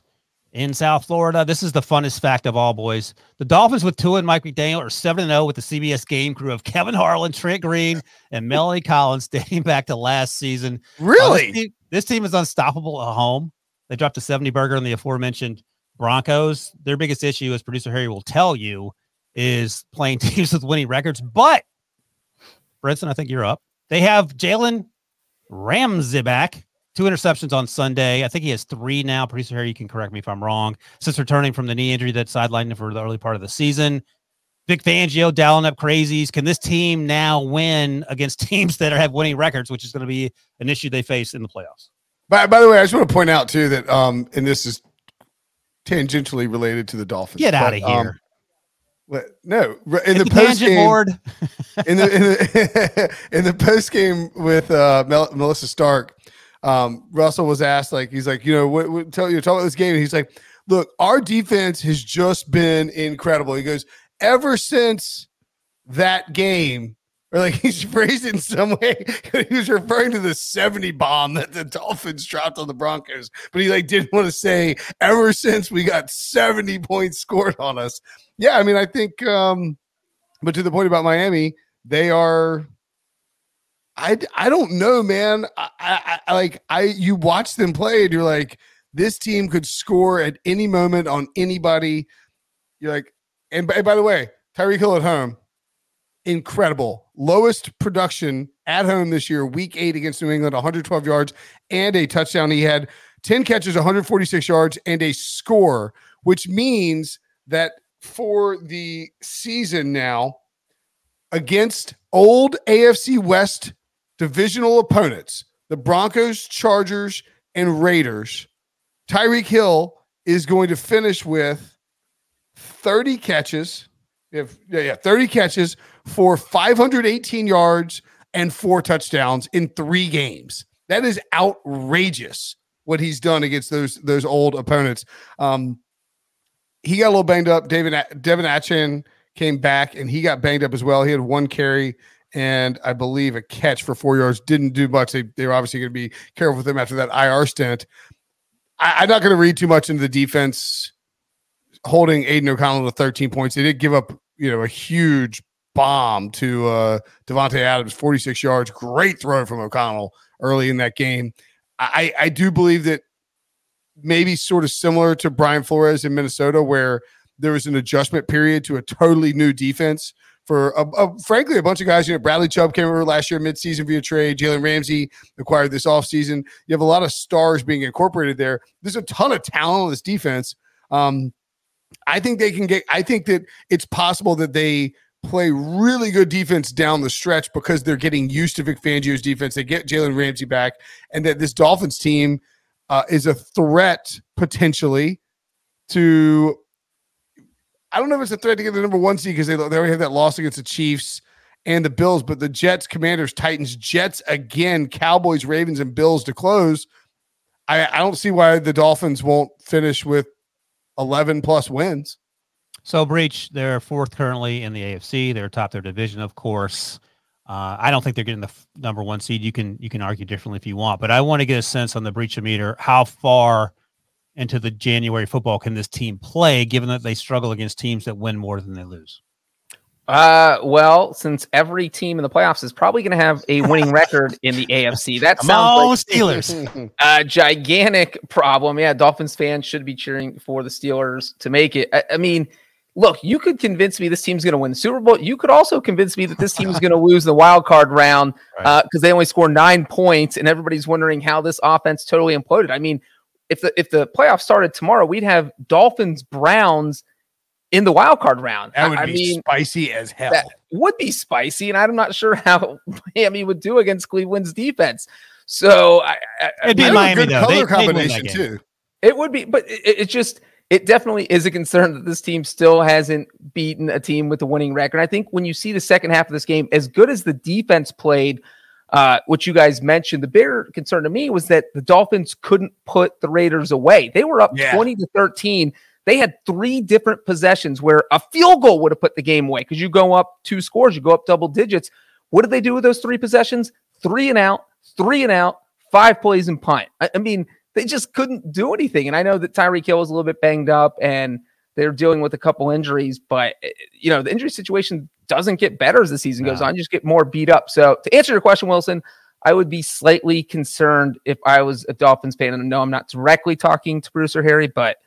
in South Florida. This is the funnest fact of all, boys. The Dolphins with Tua and Mike McDaniel are 7 0 with the CBS game crew of Kevin Harlan, Trent Green, and Melanie Collins dating back to last season. Really? Uh, this, team, this, team, is unstoppable at home. They dropped a 70 burger on the aforementioned Broncos. Their biggest issue, as producer Harry will tell you, is playing teams with winning records. But, Brinson, I think you're up. They have Jalen Ramsey back two interceptions on Sunday. I think he has three now. Producer Harry, you can correct me if I'm wrong. Since returning from the knee injury that sidelined him for the early part of the season. Vic Fangio dialing up crazies. Can this team now win against teams that have winning records, which is going to be an issue they face in the playoffs? By, by the way, I just want to point out too that, um, and this is tangentially related to the Dolphins. Get out of here. Um, no, in the post game, in the in the, in the post game with uh, Mel- Melissa Stark, um, Russell was asked, like, he's like, you know, what, what tell you talk about this game, and he's like, look, our defense has just been incredible. He goes, ever since that game, or like he's phrased it in some way. he was referring to the 70 bomb that the Dolphins dropped on the Broncos, but he like didn't want to say ever since we got 70 points scored on us. Yeah, I mean, I think um, but to the point about Miami, they are I, I don't know, man. I, I, I like I you watch them play and you're like, this team could score at any moment on anybody. You're like, and by, by the way, Tyreek Hill at home, incredible. Lowest production at home this year, week eight against New England, 112 yards and a touchdown. He had 10 catches, 146 yards, and a score, which means that for the season now against old AFC West divisional opponents, the Broncos, Chargers, and Raiders, Tyreek Hill is going to finish with 30 catches. yeah, yeah, 30 catches for 518 yards and four touchdowns in three games. That is outrageous what he's done against those those old opponents. Um, he got a little banged up. David De'Von Achane came back and he got banged up as well. He had one carry and I believe a catch for four yards. Didn't do much. They, they were obviously going to be careful with him after that IR stint. I, am not going to read too much into the defense holding Aidan O'Connell to 13 points. They did give up, you know, a huge bomb to uh Davante Adams, 46 yards. Great throw from O'Connell early in that game. I, I do believe that maybe sort of similar to Brian Flores in Minnesota, where there was an adjustment period to a totally new defense for a, a, frankly a bunch of guys. You know, Bradley Chubb came over last year midseason via trade. Jalen Ramsey acquired this offseason. You have a lot of stars being incorporated there. There's a ton of talent on this defense. Um, I think they can get. I think that it's possible that they play really good defense down the stretch because they're getting used to Vic Fangio's defense. They get Jalen Ramsey back, and that this Dolphins team uh, is a threat potentially to I don't know if it's a threat to get the number one seed because they, they already have that loss against the Chiefs and the Bills, but the Jets, Commanders, Titans, Jets again, Cowboys, Ravens, and Bills to close. I, I don't see why the Dolphins won't finish with 11 plus wins. So, Breech, they're fourth currently in the AFC. They're top their division, of course. Uh, I don't think they're getting the f- number one seed. You can you can argue differently if you want, but I want to get a sense on the breach of meter how far into the January football can this team play, given that they struggle against teams that win more than they lose? Uh, well, since every team in the playoffs is probably going to have a winning record in the AFC, that sounds like Steelers. a gigantic problem. Yeah, Dolphins fans should be cheering for the Steelers to make it. I, I mean, look, you could convince me this team's going to win the Super Bowl. You could also convince me that this team is going to lose the wild card round because right. uh, they only score nine points, and everybody's wondering how this offense totally imploded. I mean, if the if the playoffs started tomorrow, we'd have Dolphins Browns in the wild card round. That would I, be mean, spicy as hell. That would be spicy, and I'm not sure how Miami would do against Cleveland's defense. So I, I, It'd be I have a Miami good though. color They, they'd that combination game. too. It would be, but it, it just it definitely is a concern that this team still hasn't beaten a team with a winning record. I think when you see the second half of this game, as good as the defense played, uh, which you guys mentioned, the bigger concern to me was that the Dolphins couldn't put the Raiders away. They were up Yeah. 20 to 13. They had three different possessions where a field goal would have put the game away because you go up two scores, you go up double digits. What did they do with those three possessions? Three and out, three and out, five plays and punt. I, I mean, they just couldn't do anything. And I know that Tyreek Hill was a little bit banged up and they're dealing with a couple injuries, but eh, you know, the injury situation doesn't get better as the season goes on, you just get more beat up. So to answer your question, Wilson, I would be slightly concerned if I was a Dolphins fan. And no, I'm not directly talking to Bruce or Harry, but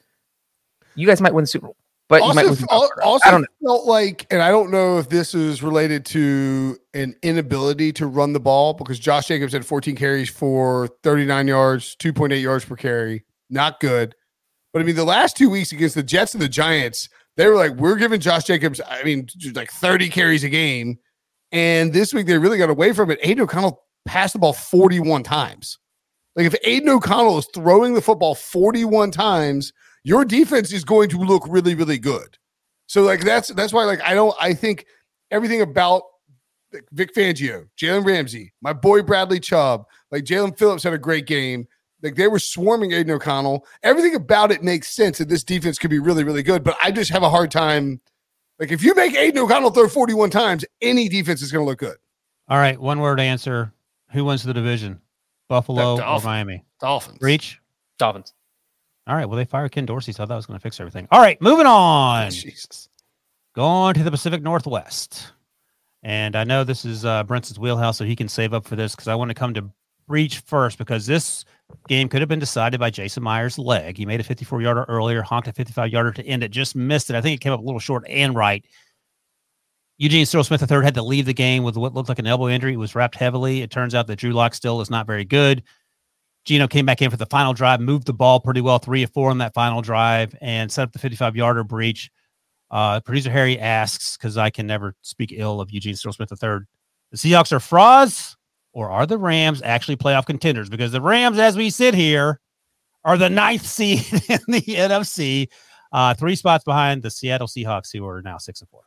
you guys might win the Super Bowl. But also, the al- wild also I don't know. felt like, and I don't know if this is related to an inability to run the ball because Josh Jacobs had 14 carries for 39 yards, 2.8 yards per carry. Not good. But I mean, the last two weeks against the Jets and the Giants, they were like, we're giving Josh Jacobs, I mean, like 30 carries a game. And this week they really got away from it. Aidan O'Connell passed the ball 41 times. Like if Aidan O'Connell is throwing the football 41 times, your defense is going to look really, really good. So like that's that's why like I don't I think everything about Vic Fangio, Jalen Ramsey, my boy Bradley Chubb, like Jalen Phillips had a great game. Like they were swarming Aidan O'Connell. Everything about it makes sense that this defense could be really, really good. But I just have a hard time. Like if you make Aidan O'Connell throw 41 times, any defense is going to look good. All right, one word answer. Who wins the division? Buffalo The or Miami? Dolphins. Reach. Dolphins. All right. Well, they fired Ken Dorsey, so I thought I was going to fix everything. All right, moving on. Jesus. Going to the Pacific Northwest. And I know this is uh, Brinson's wheelhouse, so he can save up for this because I want to come to Breech first because this game could have been decided by Jason Myers' leg. He made a 54 yarder earlier, honked a 55 yarder to end it, just missed it. I think it came up a little short and right. Eugene Cyril Smith III had to leave the game with what looked like an elbow injury. It was wrapped heavily. It turns out that Drew Lock still is not very good. Geno came back in for the final drive, moved the ball pretty well, three or four on that final drive, and set up the 55 yarder breach. Uh, producer Harry asks, because I can never speak ill of Eugene Cyril Smith III. The Seahawks are frauds, or are the Rams actually playoff contenders? Because the Rams, as we sit here, are the ninth seed in the NFC, uh, three spots behind the Seattle Seahawks, who are now six and four.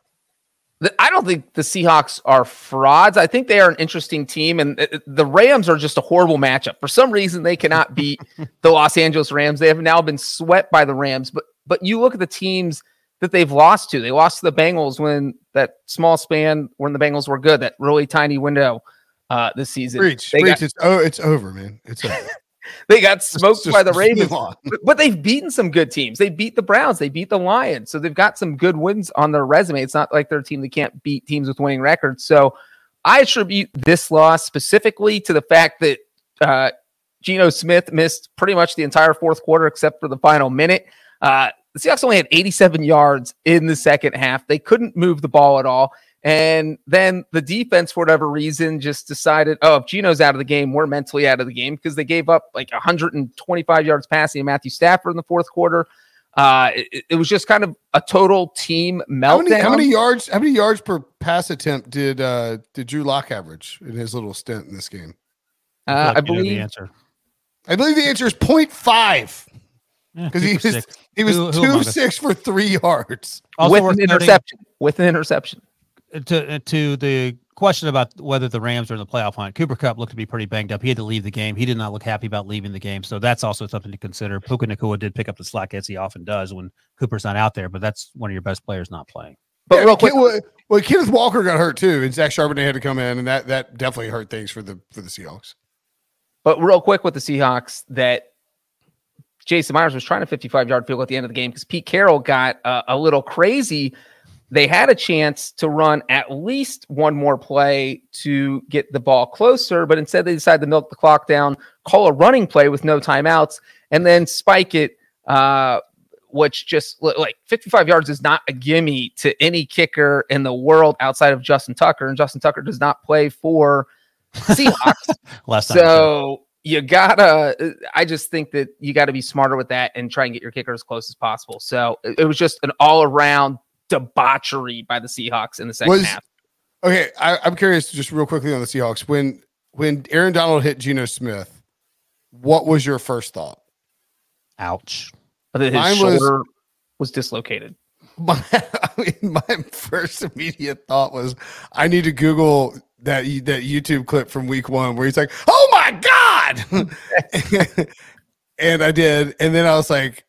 I don't think the Seahawks are frauds. I think they are an interesting team, and uh, the Rams are just a horrible matchup. For some reason, they cannot beat the Los Angeles Rams. They have now been swept by the Rams. But but you look at the teams that they've lost to. They lost to the Bengals when that small span when the Bengals were good. That really tiny window uh, this season. Breech. They Breech. got, it's oh, it's over, man. It's over. they got smoked Just- by the Ravens. But, but they've beaten some good teams. They beat the Browns. They beat the Lions. So they've got some good wins on their resume. It's not like they're a team that can't beat teams with winning records. So I attribute this loss specifically to the fact that uh, Geno Smith missed pretty much the entire fourth quarter except for the final minute. Uh, the Seahawks only had 87 yards in the second half. They couldn't move the ball at all. And then the defense, for whatever reason, just decided, oh, if Geno's out of the game, we're mentally out of the game because they gave up like 125 yards passing to Matthew Stafford in the fourth quarter. Uh, it, it was just kind of a total team How meltdown. many, how many yards? How many yards per pass attempt did uh did Drew Lock average in his little stint in this game? Uh, like I you know the believe answer I believe the answer is 0.5 Yeah, because he was six. he was Who- who two among of us? six for three yards. Also with an noting- interception. With an interception. To to the question about whether the Rams are in the playoff hunt, Cooper Kupp looked to be pretty banged up. He had to leave the game. He did not look happy about leaving the game, so that's also something to consider. Puka Nacua did pick up the slack as he often does when Cooper's not out there, but that's one of your best players not playing. But Yeah, real quick, well, well, Kenneth Walker got hurt too, and Zach Charbonnet had to come in, and that that definitely hurt things for the for the Seahawks. But real quick with the Seahawks, that Jason Myers was trying a 55 yard field goal at the end of the game because Pete Carroll got uh, a little crazy. They had a chance to run at least one more play to get the ball closer, but instead they decided to milk the clock down, call a running play with no timeouts, and then spike it. Uh, which just like 55 yards is not a gimme to any kicker in the world outside of Justin Tucker, and Justin Tucker does not play for Seahawks. Last time, So you gotta. I just think that you got to be smarter with that and try and get your kicker as close as possible. So it, it was just an all around debauchery by the Seahawks in the second Was- half. Okay, I, I'm curious, just real quickly on the Seahawks. When when Aaron Donald hit Geno Smith, what was your first thought? Ouch. But his Mine was- shoulder was, dislocated. My, I mean, my first immediate thought was, I need to Google that that YouTube clip from Week One where he's like, "Oh my god," and I did, and then I was like,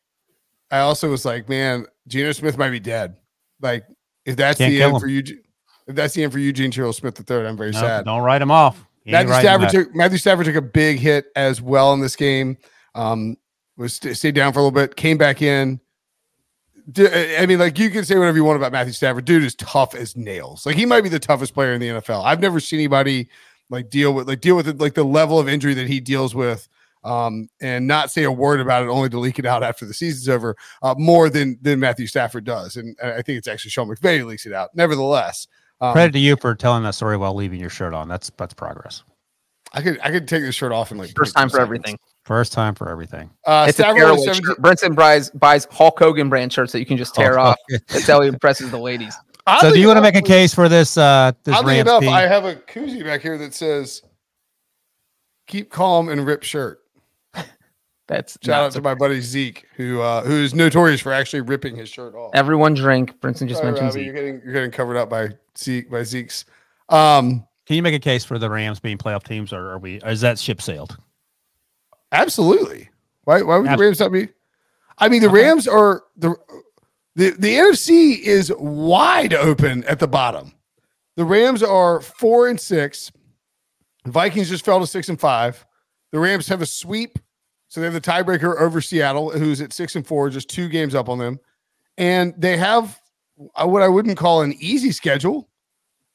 I also was like, man, Geno Smith might be dead. Like, if that's Can't the end him. for Eugene, if that's the end for Eugene Charles Smith III, I'm very No, sad. don't write him off. He Matthew Stafford took Matthew Stafford took a big hit as well in this game. Um, was st- stayed down for a little bit, came back in. I mean, like you can say whatever you want about Matthew Stafford. Dude is tough as nails. Like he might be the toughest player in the NFL. I've never seen anybody like deal with like deal with it, like the level of injury that he deals with. Um, and not say a word about it, only to leak it out after the season's over. Uh, more than than Matthew Stafford does, and I think it's actually Sean McVay leaks it out. Nevertheless, um, Credit to you for telling that story while leaving your shirt on. That's that's progress. I could I could take this shirt off and like First time for seconds. everything. First time for everything. Uh, It's a Stafford tearaway was 17 shirt. Brinson buys buys Hulk Hogan brand shirts that you can just tear Oh, off. okay. That's how he impresses the ladies. So, do you want to make a case for this? Uh, this Oddly Rams enough, team? I have a koozie back here that says "Keep calm and rip shirt." That's Shout out to my buddy Zeke, who uh, who is notorious for actually ripping his shirt off. everyone drink. Brinson just Sorry, mentioned Robbie, Zeke. you're getting you're getting covered up by Zeke by Zeke's. Um, Can you make a case for the Rams being playoff teams, or are we? Or is that ship sailed? absolutely. Why why would Abs- the Rams not be? I mean, the Okay. Rams are the the the NFC is wide open at the bottom. The Rams are four and six. The Vikings just fell to six and five. The Rams have a sweep, so they have the tiebreaker over Seattle, who's at six and four, just two games up on them, and they have uh, what I wouldn't call an easy schedule,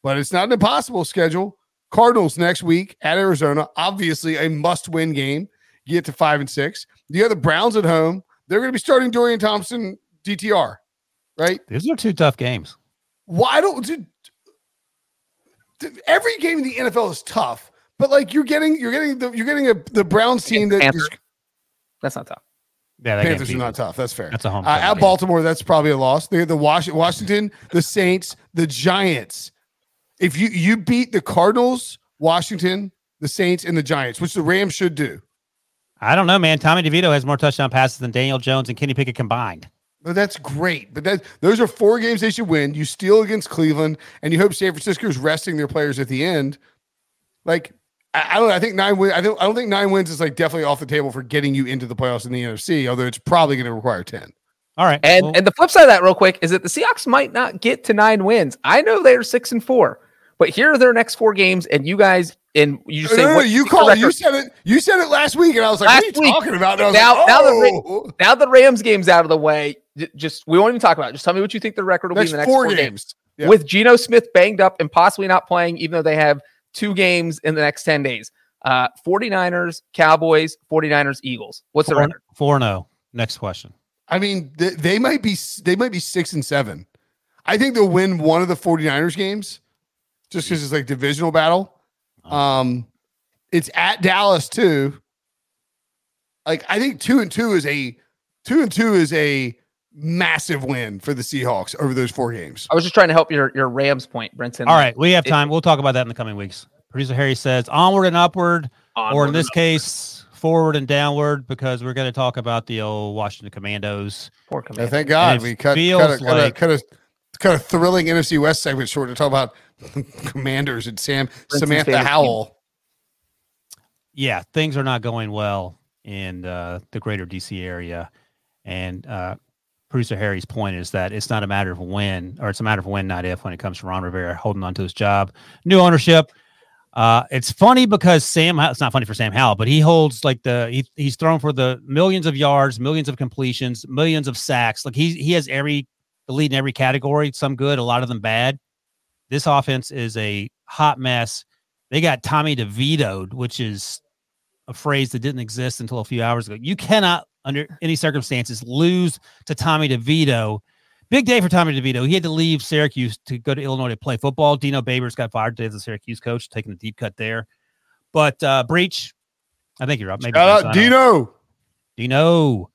but it's not an impossible schedule. Cardinals next week at Arizona, obviously a must-win game. Get to five and six. You have the Browns at home. They're going to be starting Dorian Thompson DTR, right? These are two tough games. Why don't dude, dude, every game in the NFL is tough, but like you're getting you're getting the you're getting a the Browns team that Panthers. is, That's not tough. Yeah, that Panthers are not tough. That's fair. That's a home. Uh, field at game. Baltimore, that's probably a loss. They the Wash- Washington, the Saints, the Giants. If you you beat the Cardinals, Washington, the Saints, and the Giants, which the Rams should do, I don't know, man. Tommy DeVito has more touchdown passes than Daniel Jones and Kenny Pickett combined. but that's great. But that those are four games they should win. You steal against Cleveland, and you hope San Francisco is resting their players at the end. Like I, I don't. I think nine wins. I don't. I don't think nine wins is like definitely off the table for getting you into the playoffs in the NFC. Although it's probably going to require ten. All right, And well, and the flip side of that, real quick, is that the Seahawks might not get to nine wins. I know they're six and four, but here are their next four games, and you guys and you just No, say no, no, what you the called. record- You said it. You said it last week, and I was like, Last "What are you week. talking about?" And I was Now- like, now the "Oh, now the Rams game's out of the way. Just we won't even talk about it. Just tell me what you think the record will next be in the next four, four, games." Yeah. with Geno Smith banged up and possibly not playing, even though they have two games in the next 10 days. Uh 49ers, Cowboys, 49ers, Eagles. What's the four, record? four and zero. Next question. I mean, they, they might be. They might be six and seven. I think they'll win one of the 49ers games, just because it's like divisional battle. Um, it's at Dallas too. Like I think two and two is a two and two is a massive win for the Seahawks over those four games. I was just trying to help your your Rams point, Brinson. All right, we have It- time. We'll talk about that in the coming weeks. Producer Harry says onward and upward, or in this and case, forward and downward, because we're going to talk about the old Washington Commandos. Poor Yeah, thank God we cut feels cut a, cut, a, like- cut a cut a thrilling NFC West segment short to talk about Commanders and Sam Princeton's Samantha favorite team. Howell. yeah, things are not going well in uh, the greater DC area. And uh, producer Harry's point is that it's not a matter of when, or it's a matter of when, not if, when it comes to Ron Rivera holding on to his job. New ownership. Uh, it's funny because Sam, it's not funny for Sam Howell, but he holds like the, he, he's thrown for the millions of yards, millions of completions, millions of sacks. Like he, he has every, the lead in every category, some good, a lot of them bad. This offense is a hot mess. They got Tommy DeVito'd, which is a phrase that didn't exist until a few hours ago. You cannot, under any circumstances, lose to Tommy DeVito. Big day for Tommy DeVito. He had to leave Syracuse to go to Illinois to play football. Dino Babers got fired today as the Syracuse coach, taking a deep cut there. But uh Breech, I think you're up. Maybe Shout out. Dino. Dino.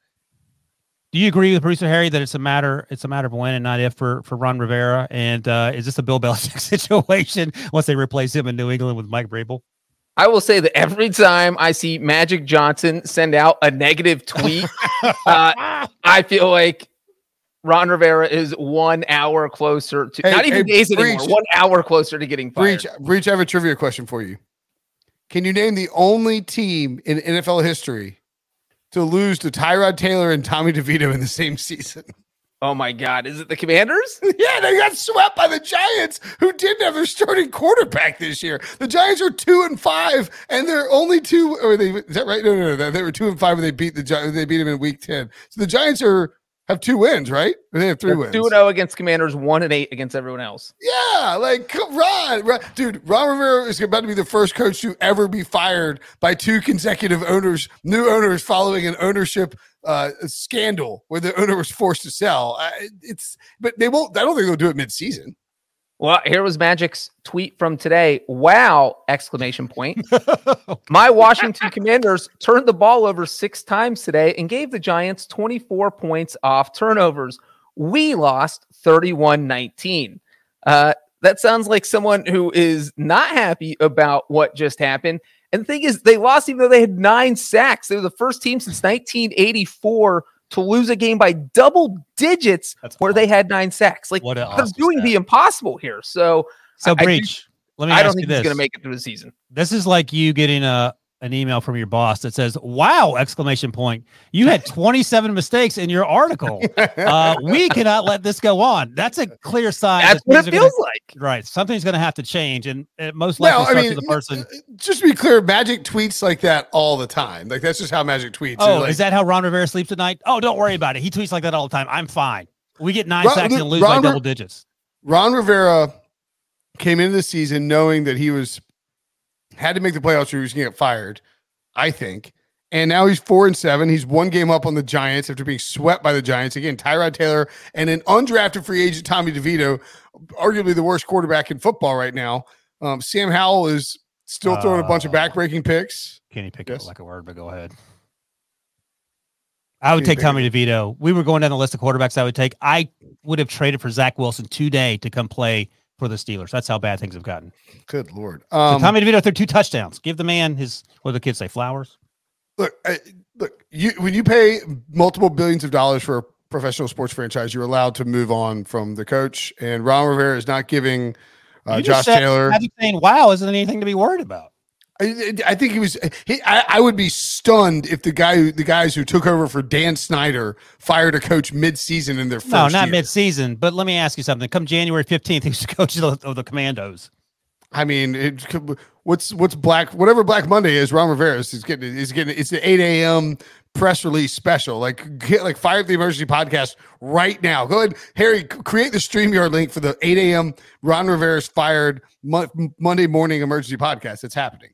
Do you agree with producer Harry that it's a matter it's a matter of when and not if for for Ron Rivera? And uh is this a Bill Belichick situation once they replace him in New England with Mike Vrabel? I will say that every time I see Magic Johnson send out a negative tweet, uh, I feel like Ron Rivera is one hour closer to Hey, not even hey, days Breech. anymore, one hour closer to getting fired. Breech, Breech, I have a trivia question for you. Can you name the only team in NFL history to lose to Tyrod Taylor and Tommy DeVito in the same season? Oh my God. Is it the commanders? yeah, they got swept by the Giants, who didn't have their starting quarterback this year. The Giants are two and five, and they're only two. Or they is that right? No, no, no. They were two and five when they beat the Gi- they beat them in Week Ten. So the Giants are have two wins, right? Or they have 3 wins. Two and zero against commanders, one and eight against everyone else. Yeah, like come Ron, dude. Ron Rivera is about to be the first coach to ever be fired by two consecutive owners, new owners, following an ownership uh, scandal where the owner was forced to sell. Uh, it's, but they won't. I don't think they'll do it mid-season. Well, here was Magic's tweet from today. Wow! Exclamation point. My Washington Commanders turned the ball over six times today and gave the Giants 24 points off turnovers. We lost 31-19. Uh, that sounds like someone who is not happy about what just happened. And the thing is, they lost even though they had nine sacks. They were the first team since 1984 to lose a game by double digits That's where they had nine sacks. Like What they're awesome doing stat. the impossible here. So So I- I do- Breech. let me I ask don't you think this. he's going to make it through the season. This is like you getting a an email from your boss that says, "Wow!" Exclamation point. You had 27 mistakes in your article. Uh, we cannot let this go on. That's a clear sign. That's that what it are gonna- feels like. right. Something's going to have to change, and it most likely Well, I mean, with the person. just to be clear, Magic tweets like that all the time. Like that's just how Magic tweets. Oh, Like, is that how Ron Rivera sleeps at night? Oh, don't worry about it. He tweets like that all the time. I'm fine. We get nine Ron- sacks and lose Ron- by double digits. Ron Rivera came into the season knowing that he was had to make the playoffs or he was going to get fired, I think. And now he's four and seven. He's one game up on the Giants after being swept by the Giants. Again, Tyrod Taylor and an undrafted free agent, Tommy DeVito, arguably the worst quarterback in football right now. Um, Sam Howell is still throwing a bunch of Uh, backbreaking picks. Kenny picked Yes. it like a word, but go ahead. I would Kenny take Tommy DeVito. We were going down the list of quarterbacks I would take. I would have traded for Zach Wilson today to come play for the Steelers. That's how bad things have gotten. Good lord. So Um, Tommy DeVito threw two touchdowns. Give the man his what do the kids say? Flowers. look, I, look, you when you pay multiple billions of dollars for a professional sports franchise, you're allowed to move on from the coach. And Ron Rivera is not giving uh, Josh said- Taylor. Saying, "Wow, isn't anything to be worried about." I, I think he was. He, I, I would be stunned if the guy, who, the guys who took over for Dan Snyder, fired a coach mid-season in their first. No, not year. mid-season. But let me ask you something. Come January fifteenth, he's the coach of the, of the Commandos. I mean, it, what's what's Black whatever Black Monday is? Ron Rivera is getting is getting it's the eight a.m. press release special. Like get like fire the emergency podcast right now. Go ahead, Harry, create the Streamyard link for the eight a.m. Ron Rivera's fired Mo- Monday morning emergency podcast. It's happening.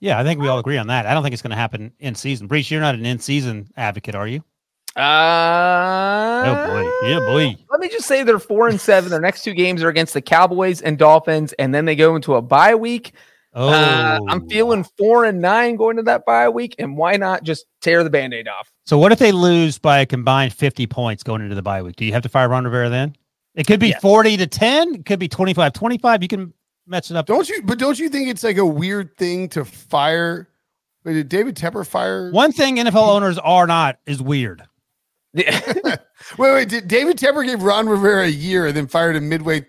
Yeah, I think we all agree on that. I don't think it's going to happen in season. Breech, you're not an in-season advocate, are you? Uh, Oh boy, yeah boy. Let me just say they're four and seven. Their next two games are against the Cowboys and Dolphins, and then they go into a bye week. Oh, Uh, I'm feeling four and nine going to that bye week, and why not just tear the band-aid off? So what if they lose by a combined 50 points going into the bye week? Do you have to fire Ron Rivera then? It could be Yeah. 40 to 10. It could be 25 25. You can match it up. Don't you? But don't you think it's like a weird thing to fire? Did David Tepper fire? One thing NFL owners are not is weird. Wait, wait. Did David Tepper gave Ron Rivera a year and then fired him midway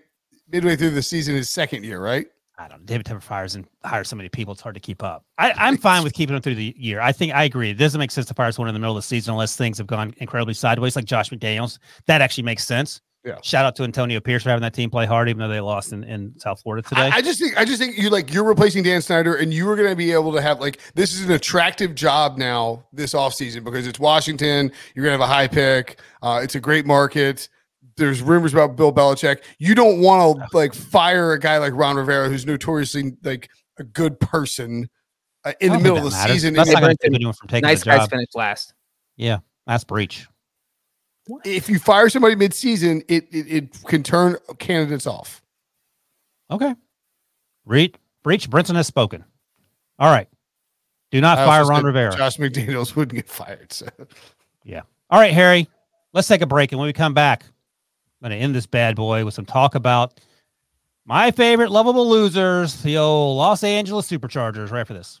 midway through the season, his second year, right? I don't know. David Tepper fires and hires so many people. It's hard to keep up. I, I'm fine with keeping them through the year. I think I agree. It doesn't make sense to fire someone in the middle of the season unless things have gone incredibly sideways, like Josh McDaniels. That actually makes sense. Yeah. Shout out to Antonio Pierce for having that team play hard, even though they lost in, in South Florida today. I, I just think I just think you like you're replacing Dan Snyder and you are going to be able to have like this is an attractive job now this offseason because it's Washington. You're going to have a high pick. Uh, it's a great market. There's rumors about Bill Belichick. You don't want to like fire a guy like Ron Rivera who's notoriously like a good person uh, in the middle of the matters. season. That's And not going to keep anyone from taking nice the guys job. finished last. Yeah, that's Breech. If you fire somebody mid-season, it, it it can turn candidates off. Okay. Read Breech. Brinson has spoken. All right. Do not I fire Ron Rivera. Josh McDaniels wouldn't get fired. So Yeah. All right, Harry. Let's take a break, and when we come back, I'm going to end this bad boy with some talk about My favorite lovable losers, the old Los Angeles Superchargers, right for this.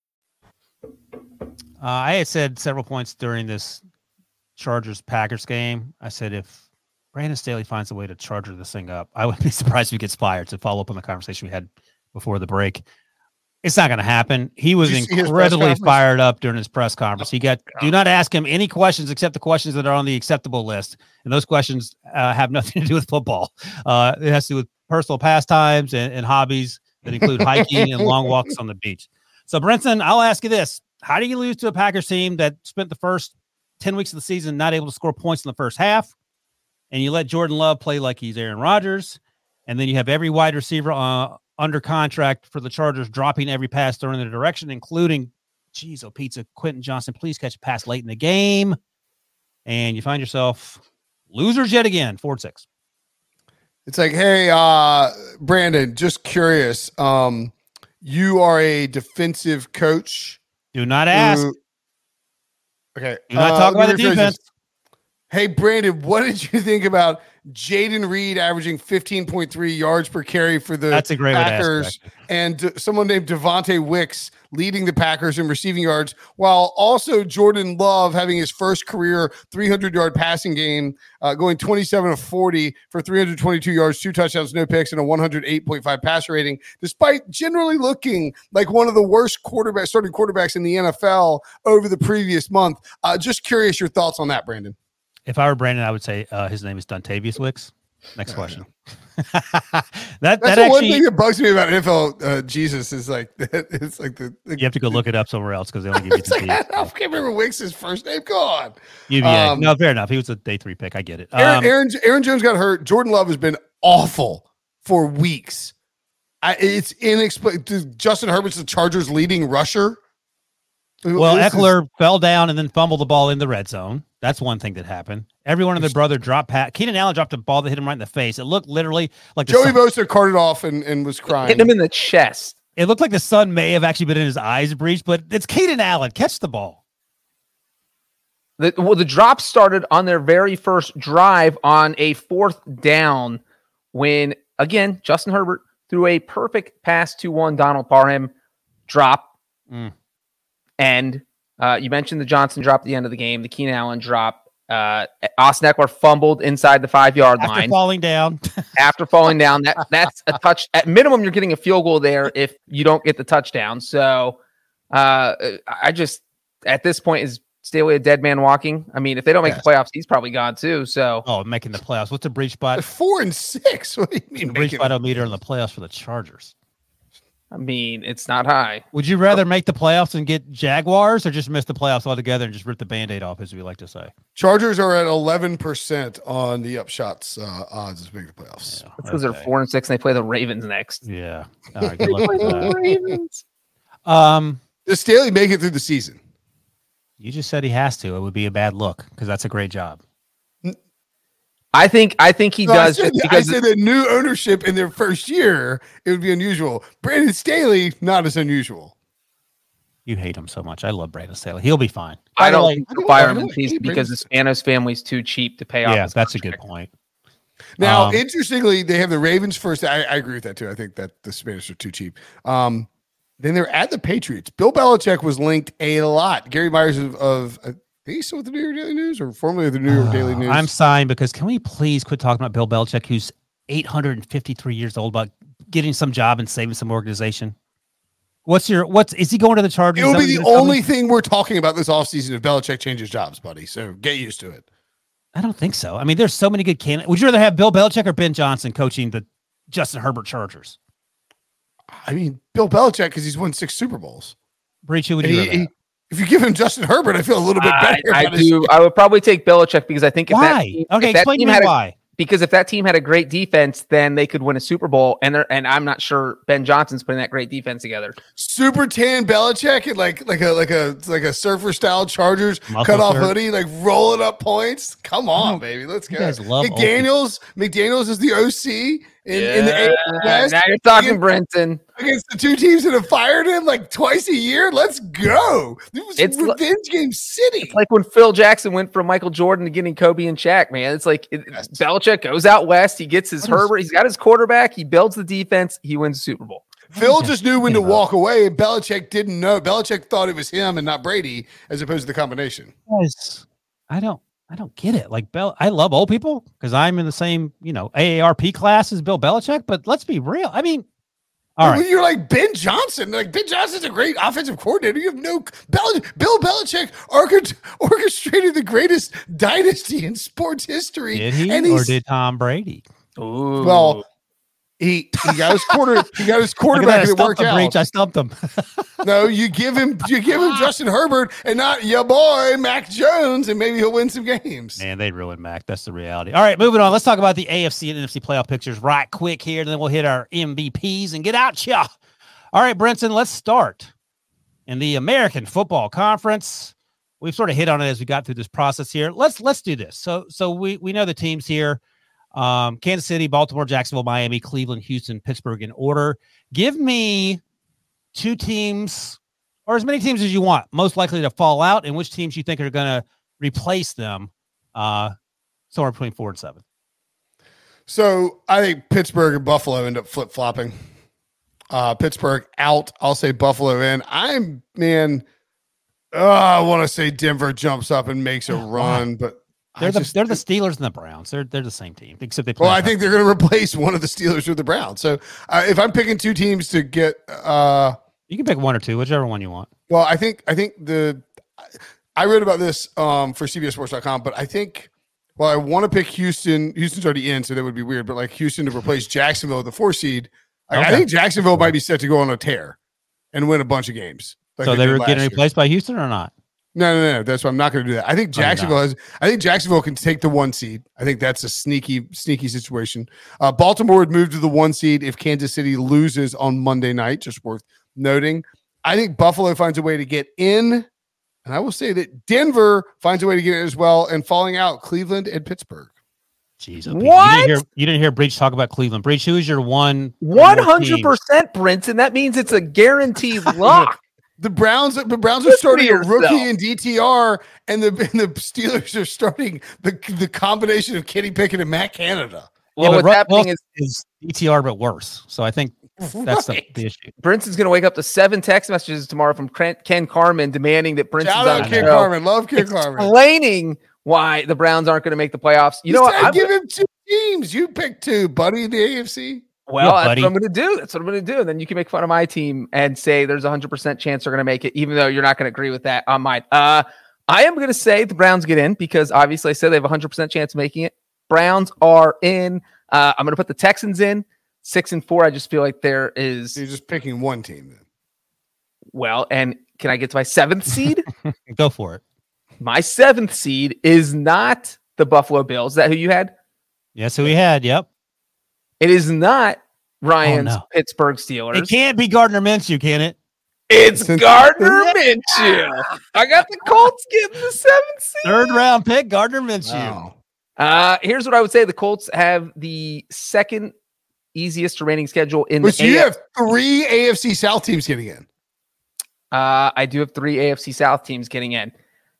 Uh, I had said several points during this Chargers Packers game. I said if Brandon Staley finds a way to charger this thing up, I would be surprised if he gets fired. To follow up on the conversation we had before the break, it's not going to happen. He was Did you see his press incredibly fired up during his press conference. He got do not ask him any questions except the questions that are on the acceptable list, and those questions uh, have nothing to do with football. Uh, it has to do with personal pastimes and, and hobbies that include hiking and long walks on the beach. So, Brinson, I'll ask you this: How do you lose to a Packers team that spent the first ten weeks of the season not able to score points in the first half, and you let Jordan Love play like he's Aaron Rodgers, and then you have every wide receiver uh, under contract for the Chargers dropping every pass thrown in their direction, including, geez, oh pizza, Quentin Johnston, please catch a pass late in the game, and you find yourself losers yet again, four six. It's like, hey, uh, Brandon, just curious. Um, you are a defensive coach. Do not ask. who- okay. Do not uh, talk about the defense. Hey, Brandon, what did you think about Jayden Reed averaging 15.3 yards per carry for the That's a great way to ask, Packers and someone named Devontae Wicks leading the Packers in receiving yards, while also Jordan Love having his first career 300 yard passing game, uh, going 27 of 40 for 322 yards, two touchdowns, no picks, and a 108.5 passer rating, despite generally looking like one of the worst quarterback starting quarterbacks in the NFL over the previous month. Uh, just curious your thoughts on that, Brandon. If I were Brandon, I would say uh, his name is Dontavius Wicks. Next question. that That's that the one thing that bugs me about NFL. Uh, Jesus is like it's like the, the you have to go look it up somewhere else because they only give you like. I can't remember Wicks's first name. Go on. UVA. Um, no, fair enough. He was a day three pick. I get it. Aaron, Um, Aaron Aaron Jones got hurt. Jordan Love has been awful for weeks. I, it's inexplicable. Justin Herbert's the Chargers' leading rusher. Well, This is- Ekeler fell down and then fumbled the ball in the red zone. That's one thing that happened. Everyone and their brother dropped pat. Keenan Allen dropped a ball that hit him right in the face. It looked literally like Joey sun, Bosa carted off and, and was crying. Hitting him in the chest. it looked like the sun may have actually been in his eyes breached, but it's Keenan Allen. Catch the ball. The, well, the drop started on their very first drive on a fourth down when, again, Justin Herbert threw a perfect pass to one Donald Parham drop. Mm. And uh, you mentioned the Johnson drop at the end of the game, the Keenan Allen drop. Uh, Austin Ekeler fumbled inside the five yard After line falling down, after falling down. That that's a touch. At minimum, you're getting a field goal there if you don't get the touchdown. So, uh, I just at this point is Staley a dead man walking. I mean, if they don't make Yes. the playoffs, he's probably gone too. So, oh, making the playoffs. What's a Breech spot? four and six. What do you mean? The Breech making- spot meter in the playoffs for the Chargers. I mean, it's not high. Would you rather make the playoffs and get Jaguars or just miss the playoffs altogether and just rip the band-aid off, as we like to say? Chargers are at eleven percent on the upshots uh, odds to make the playoffs. It's because they're four and six and they play the Ravens next. Yeah. All right, good luck with that. Ravens. Um, Does Staley make it through the season? you just said he has to. It would be a bad look because that's a great job. I think I think he No, I does said, just I said that new ownership in their first year, it would be unusual. Brandon Staley, not as unusual. You hate him so much. I love Brandon Staley. He'll be fine. I don't way- think I don't- fire him in don't because the Spanos family's too cheap to pay off. Yeah, his that's a good point. Now, Um, interestingly, they have the Ravens first. I, I agree with that too. I think that the Spanish are too cheap. Um, then they're at the Patriots. Bill Belichick was linked a lot. Gary Myers of, of Think he's still with the New York Daily News or formerly the New York uh, Daily News. I'm sighing because can we please quit talking about Bill Belichick, who's 853 years old about getting some job and saving some organization? What's your what's is he going to the Chargers? It'll be the only thing we're talking about this offseason if Belichick changes jobs, buddy. So get used to it. I don't think so. I mean, there's so many good candidates. Would you rather have Bill Belichick or Ben Johnson coaching the Justin Herbert Chargers? I mean, Bill Belichick because he's won six Super Bowls. Breech, who would And you he- he- if you give him Justin Herbert, I feel a little bit better. I about his- do. I would probably take Belichick because I think if that why? team, okay, if that explain to me had a, why. because if that team had a great defense, then they could win a Super Bowl. And they're, and I'm not sure Ben Johnson's putting that great defense together. super tan Belichick and like like a like a like a surfer style Chargers Muscle cut off hoodie, like rolling up points. Come on, baby, let's you go. guys love old McDaniel's. McDaniel's is the OC in, in the AFC West now you're talking Brinson. Against the two teams that have fired him like twice a year. Let's go. This was It's li- revenge game city. It's like when Phil Jackson went from Michael Jordan to getting Kobe and Shaq, man. It's like it, Yes. Belichick goes out west. He gets his What is- Herbert. He's got his quarterback. He builds the defense. He wins the Super Bowl. Phil just knew when to walk away. Belichick didn't know. Belichick thought it was him and not Brady, as opposed to the combination. Guys, I don't I don't get it. Like Bell, I love old people because I'm in the same, you know, AARP class as Bill Belichick, but let's be real. I mean, all When right. You're like Ben Johnson. Like Ben Johnson's a great offensive coordinator. You have no Bel- Bill Belichick orchest- orchestrated the greatest dynasty in sports history. Did he And or did Tom Brady? Ooh. well, he he got his quarter he got his quarterback and it worked him, Breech. I out. stumped him. No, you give him you give him Justin Herbert and not your boy Mac Jones, and maybe he'll win some games. Man, they ruined Mac. That's the reality. All right, moving on. Let's talk about the AFC and NFC playoff pictures right quick here, and then we'll hit our MVPs and get out ya. All right, Brinson, let's start. In the American Football Conference, we've sort of hit on it as we got through this process here. Let's let's do this. So so we we know the teams here. Um, Kansas City, Baltimore, Jacksonville, Miami, Cleveland, Houston, Pittsburgh in order. Give me two teams or as many teams as you want, most likely to fall out, and which teams you think are going to replace them uh, somewhere between four and seven. So I think Pittsburgh and Buffalo end up flip flopping. Uh, Pittsburgh out. I'll say Buffalo in. I'm man. Uh, I want to say Denver jumps up and makes a run, but They're the just- they're the Steelers and the Browns. They're they're the same team, except they play. Well, I think they're going to replace one of the Steelers with the Browns. So uh, if I'm picking two teams to get, uh, you can pick one or two, whichever one you want. well, I think I think the I read about this um, for CBSSports.com, but I think well, I want to pick Houston. Houston's already in, so that would be weird. But like Houston to replace Jacksonville, with the four seed. Like, I think Jacksonville might be set to go on a tear and win a bunch of games. like so they did were getting year. replaced by Houston or not? No, no, no. That's why I'm not going to do that. I think Oh, you're not. Jacksonville has. I think Jacksonville can take the one seed. I think that's a sneaky, sneaky situation. Uh, Baltimore would move to the one seed if Kansas City loses on Monday night. Just worth noting. I think Buffalo finds a way to get in, and I will say that Denver finds a way to get in as well. And falling out, Cleveland and Pittsburgh. Jeez, Pete, You What? didn't, hear, you didn't hear Breech talk about Cleveland. Breech, who is your one? or One more hundred team? percent, Brinson. That means it's a guaranteed lock. The Browns, the Browns are Listen starting a rookie yourself. in DTR, and the and the Steelers are starting the the combination of Kenny Pickett and Matt Canada. Well, Yeah, what's Russ happening is is ETR but worse. So I think that's the, Right. the issue. Brinson's going to wake up to seven text messages tomorrow from Ken Ken Carman demanding that Brinson's Shout on out the Ken show, Carman. Love Ken Carman. explaining why the Browns aren't going to make the playoffs. You know what? said I'm give him two teams. You pick two, buddy. The AFC. Well, Yeah, that's buddy. what I'm going to do. That's what I'm going to do. And then you can make fun of my team and say there's a 100% chance they're going to make it, even though you're not going to agree with that on mine. Uh, I am going to say the Browns get in because obviously I said they have a 100% chance of making it. Browns are in. Uh, I'm going to put the Texans in six and four. I just feel like there is, you're just picking one team then. well, and can I get to my seventh seed? Go for it. my seventh seed is not the Buffalo Bills. Is that who you had? Yes, who we had. Yep. It is not Ryan's no. Pittsburgh Steelers. It can't be Gardner Minshew, can it? It's Since- Gardner Minshew. I got the Colts getting the seventh seed. Third round pick, Gardner Minshew. Wow. Uh, here's what I would say: the Colts have the second easiest remaining schedule in But the. you AF have three AFC South teams getting in. uh, I do have three AFC South teams getting in,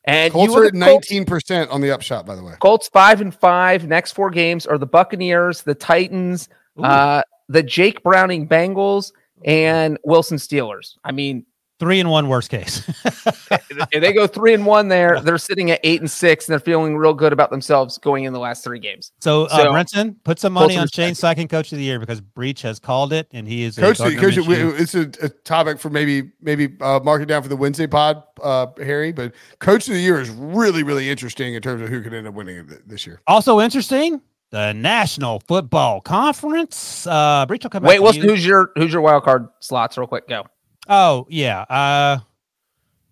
and Colts are at at 19% on the upshot, by the way. Colts five and five. Next four games are the Buccaneers, the Titans, uh, the Jake Browning Bengals, and Wilson Steelers. I mean, Three and one, worst case. if they go three and one there, they're sitting at eight and six, and they're feeling real good about themselves going in the last three games. so, uh, So- Brinson, put some money on Shane respect. Steichen, coach of the year, because Breech has called it, and he is Coach, Gardner coach we- it's a, a topic for maybe maybe uh, mark it down for the Wednesday pod, uh, Harry. But coach of the year is really really interesting in terms of who could end up winning it this year. Also interesting, the National Football Conference. Uh, Breech will come back. Wait, to Wilson, you. who's your who's your wild card slots? Real quick, go. Oh yeah. Uh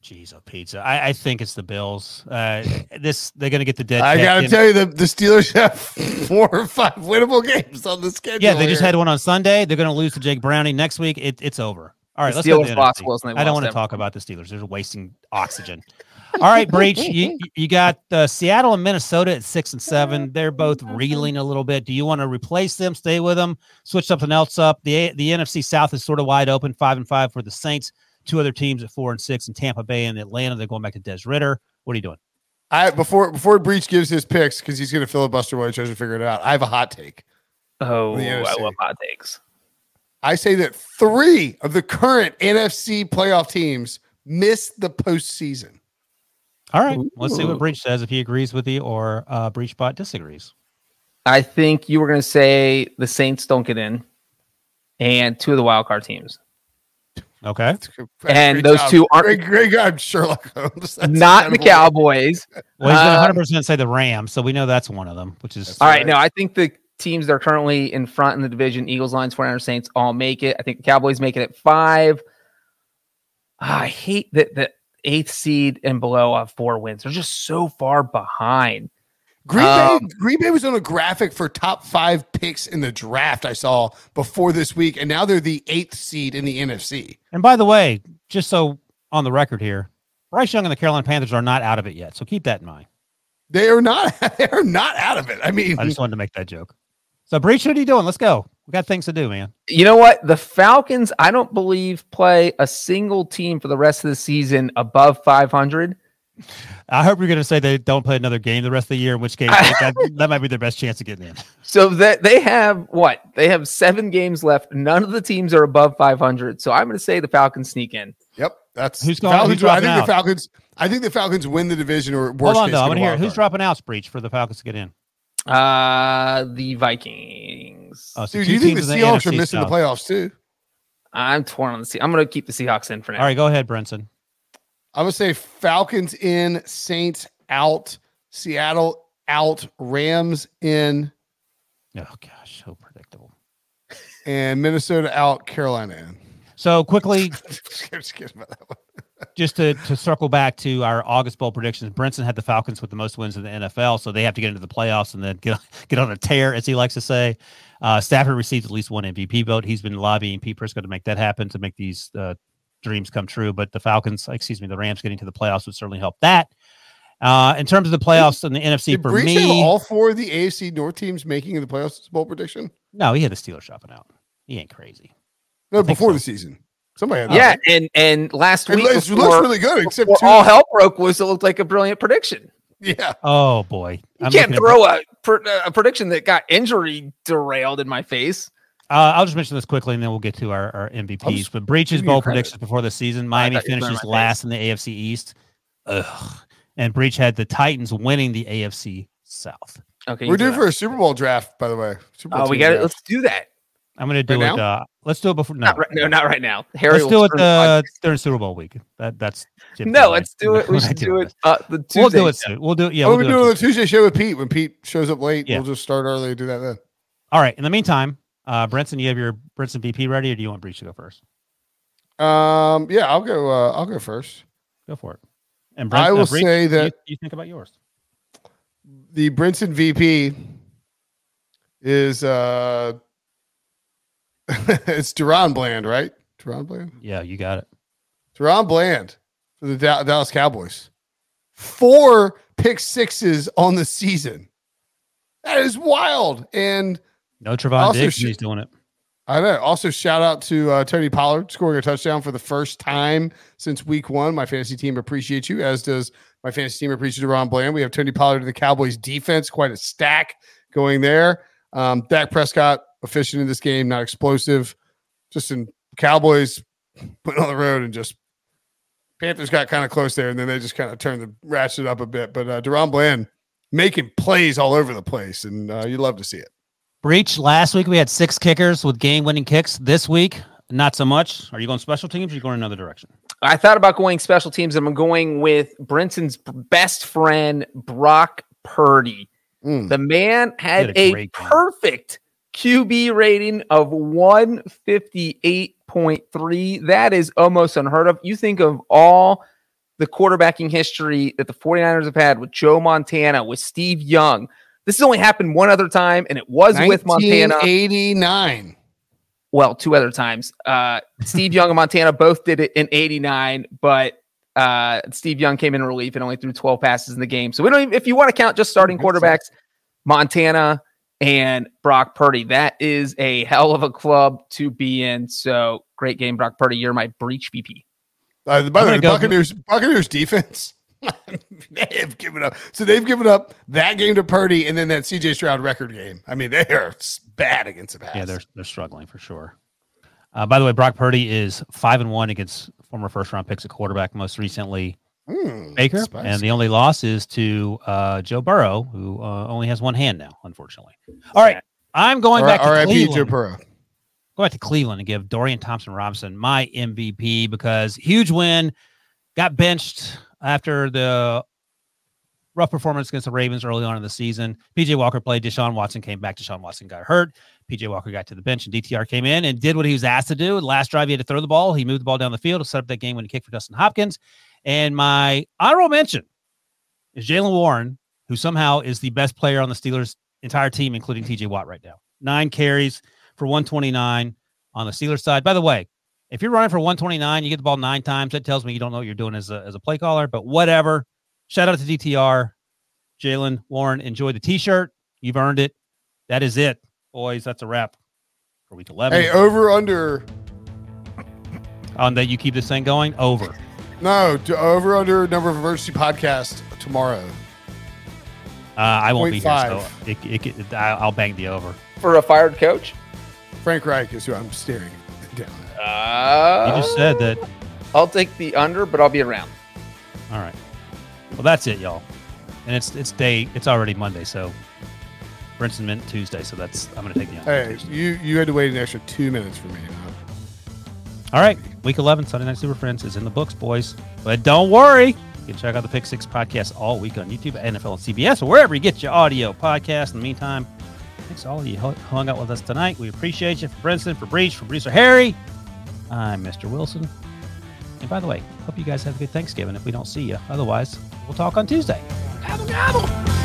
Jeez, oh pizza. I, I think it's the Bills. Uh this they're gonna get the dead. I got to in. tell you, the, the Steelers have four or five winnable games on the schedule. Yeah, they just had one on Sunday. They're gonna lose to Jake Browning next week. It, it's over. All right, The let's go to the lost. I don't want to talk about the Steelers. They're wasting oxygen. All right, Breech. You you got uh, Seattle and Minnesota at six and seven. They're both reeling a little bit. Do you want to replace them? Stay with them? Switch something else up? The the NFC South is sort of wide open. Five and five for the Saints. Two other teams at four and six in Tampa Bay and Atlanta. They're going back to Des Ridder. What are you doing? I before before Breech gives his picks because he's going to filibuster while he tries to figure it out. I have a hot take. Oh, I love hot takes. I say that three of the current NFC playoff teams miss the postseason. All right, let's see what Ooh. Breech says if he agrees with you or uh, Breechbot disagrees. I think you were going to say the Saints don't get in, and two of the wild card teams. Okay. And Great those job. two aren't- great, great job, Sherlock Holmes. That's Not the. Cowboys. Well, he's going to 100% say the Rams, so we know that's one of them, which is All right, right. no, I think the teams that are currently in front in the division, Eagles, Lions, 49ers, Saints, all make it. I think the Cowboys make it at five. Ah, I hate that the eighth seed and below have four wins. They're just so far behind. Green Um, Bay, Green Bay was on a graphic for top five picks in the draft I saw before this week, and now they're the eighth seed in the NFC. And by the way, just so on the record here, Bryce Young and the Carolina Panthers are not out of it yet. So keep that in mind. They are not. They are not out of it. I mean, I just wanted to make that joke. So, Breech, what are you doing? Let's go. We got things to do, man. You know what? The Falcons, I don't believe, play a single team for the rest of the season above 500. I hope you're going to say they don't play another game the rest of the year, in which case that, that might be their best chance of getting in. So that they have what? They have seven games left. None of the teams are above 500. So I'm going to say the Falcons sneak in. yep. That's Who's the going- Falcons. who's I think out? the Falcons. I think the Falcons win the division or worst Hold on, case. though. I'm going to hear who's dropping out, Breech, for the Falcons to get in. Uh the Vikings. Oh, so Dude, two you think the teams in Seahawks are NFC missing the playoffs too? I'm torn on the sea. I'm going to keep the Seahawks in for now. All right, go ahead, Brinson. I'm gonna say Falcons in, Saints out, Seattle out, Rams in, Oh, gosh, so predictable. and Minnesota out, Carolina in. So, quickly, Just kidding about that one. Just to, to circle back to our August Bowl predictions, Brinson had the Falcons with the most wins in the NFL, so they have to get into the playoffs and then get get on a tear, as he likes to say. Uh, Stafford received at least one MVP vote. He's been lobbying Pete Prisco to make that happen to make these uh, dreams come true. But the Falcons, excuse me, the Rams getting to the playoffs would certainly help that. Uh, in terms of the playoffs in the NFC, Did for Breech me, all four of the AFC North teams making the playoffs bowl prediction? no, he had the Steelers dropping out. He ain't crazy. No, before so. the season. Somebody had Yeah, that. and and last It week looks, it looks really good, except before two. all hell broke loose, it looked like a brilliant prediction. yeah. Oh boy, You I'm can't throw a, pr- a prediction that got injury derailed in my face. Uh, I'll just mention this quickly, and then we'll get to our, our MVPs. just But Breech's give you bowl predictions before the season: Miami thought you were throwing finishes my face. last in the AFC East. Ugh. And Breech had the Titans winning the AFC South. Okay, We're you due for a Super Bowl draft, by the way. Super Bowl Oh, we got it. Let's do that. I'm going to do Right it. Uh, let's do it before. No, Not right, no, not right now. Harry, let's do it the uh, during Super Bowl week. That that's no, idea. let's do it. We We're should not do doing it. Uh, the this. Tuesday. We'll do it soon. We'll do it. Yeah, oh, we'll we're do it doing a Tuesday. Tuesday show with Pete. When Pete shows up late, Yeah. we'll just start early and do that then. All right. In the meantime, uh, Brinson, you have your Brinson VP ready, or do you want Breech to go first? Um, yeah, I'll go. Uh, I'll go first. Go for it. And I Brent- uh, will Breech, say you- that- you think about yours. The Brinson VP is uh, it's DaRon Bland, right? DaRon Bland. Yeah, you got it. DaRon Bland for the Da- Dallas Cowboys. Four pick sixes on the season. That is wild. And No Trevon Diggs. sh- he's doing it. I know. Also, shout out to uh, Tony Pollard scoring a touchdown for the first time since week one. My fantasy team appreciates you, as does my fantasy team appreciates Ron Bland. We have Tony Pollard in the Cowboys defense, quite a stack going there. Um, Dak Prescott efficient in this game, not explosive. Just in Cowboys putting on the road and just Panthers got kind of close there, and then they just kind of turned the ratchet up a bit. But uh, DaRon Bland making plays all over the place, and uh, you love to see it. Breech. Last week we had six kickers with game-winning kicks. This week, not so much. Are you going special teams? or Are you going another direction? I thought about going special teams. and I'm going with Brinson's best friend, Brock Purdy. Mm. The man had had a a, great game. QB rating of 158.3. That is almost unheard of. You think of all the quarterbacking history that the 49ers have had with Joe Montana, with Steve Young. This has only happened one other time, and it was with Montana. 89. well, two other times. Uh, Steve Young and Montana both did it in 89, but uh, Steve Young came in relief and only threw 12 passes in the game. So we don't even, if you want to count just starting quarterbacks, Montana and Brock Purdy, that is a hell of a club to be in. So great game, Brock Purdy. You're my Breech VP. Uh, by the way, gonna go- Buccaneers Buccaneers defense. they have given up. So they've given up that game to Purdy, and then that CJ Stroud record game. I mean, they are s- bad against the pass. Yeah, they're they're struggling for sure. Uh, by the way, Brock Purdy is five and one against former first round picks at quarterback. Most recently, Mm, Baker, spicy. and the only loss is to uh, Joe Burrow, who uh, only has one hand now, unfortunately. All right, I'm going back to. Joe Cleveland. Burrow. Go back to Cleveland and give Dorian Thompson Robinson my MVP because huge win, got benched after the rough performance against the Ravens early on in the season. PJ Walker played. Deshaun Watson came back. Deshaun Watson got hurt. PJ Walker got to the bench and DTR came in and did what he was asked to do. The Last drive, he had to throw the ball. He moved the ball down the field to set up that game when he kicked for Dustin Hopkins. And my honorable mention is Jaylen Warren, who somehow is the best player on the Steelers' entire team, including TJ Watt right now. Nine carries for 129 on the Steelers side. By the way, if you're running for 129, you get the ball nine times. That tells me you don't know what you're doing as a, as a play caller, but whatever. Shout out to DTR. Jaylen Warren, enjoy the t shirt. You've earned it. That is it, boys. That's a wrap for week 11. Hey, over under. On that, you keep this thing going? Over. No, to over under number of emergency podcast tomorrow. Uh, I won't be here, so it, it, it, I- I'll bang the over. For a fired coach? Frank Reich is who I'm staring down. at. Uh, You just said that. I'll take the under, but I'll be around. All right. Well, that's it, y'all. And it's it's day. It's already Monday, so Brinson meant Tuesday, so that's I'm gonna take the under. Hey, you you had to wait an extra two minutes for me. You know? All right, week 11, Sunday Night Super Friends is in the books, boys. But don't worry, you can check out the Pick Six podcast all week on YouTube, NFL, and CBS, or wherever you get your audio podcast. In the meantime, thanks all of you hung out with us tonight. We appreciate you. For Brinson, for Breech, for producer Harry, I'm Mr. Wilson. And by the way, hope you guys have a good Thanksgiving if we don't see you. Otherwise, we'll talk on Tuesday. Gobble, gobble.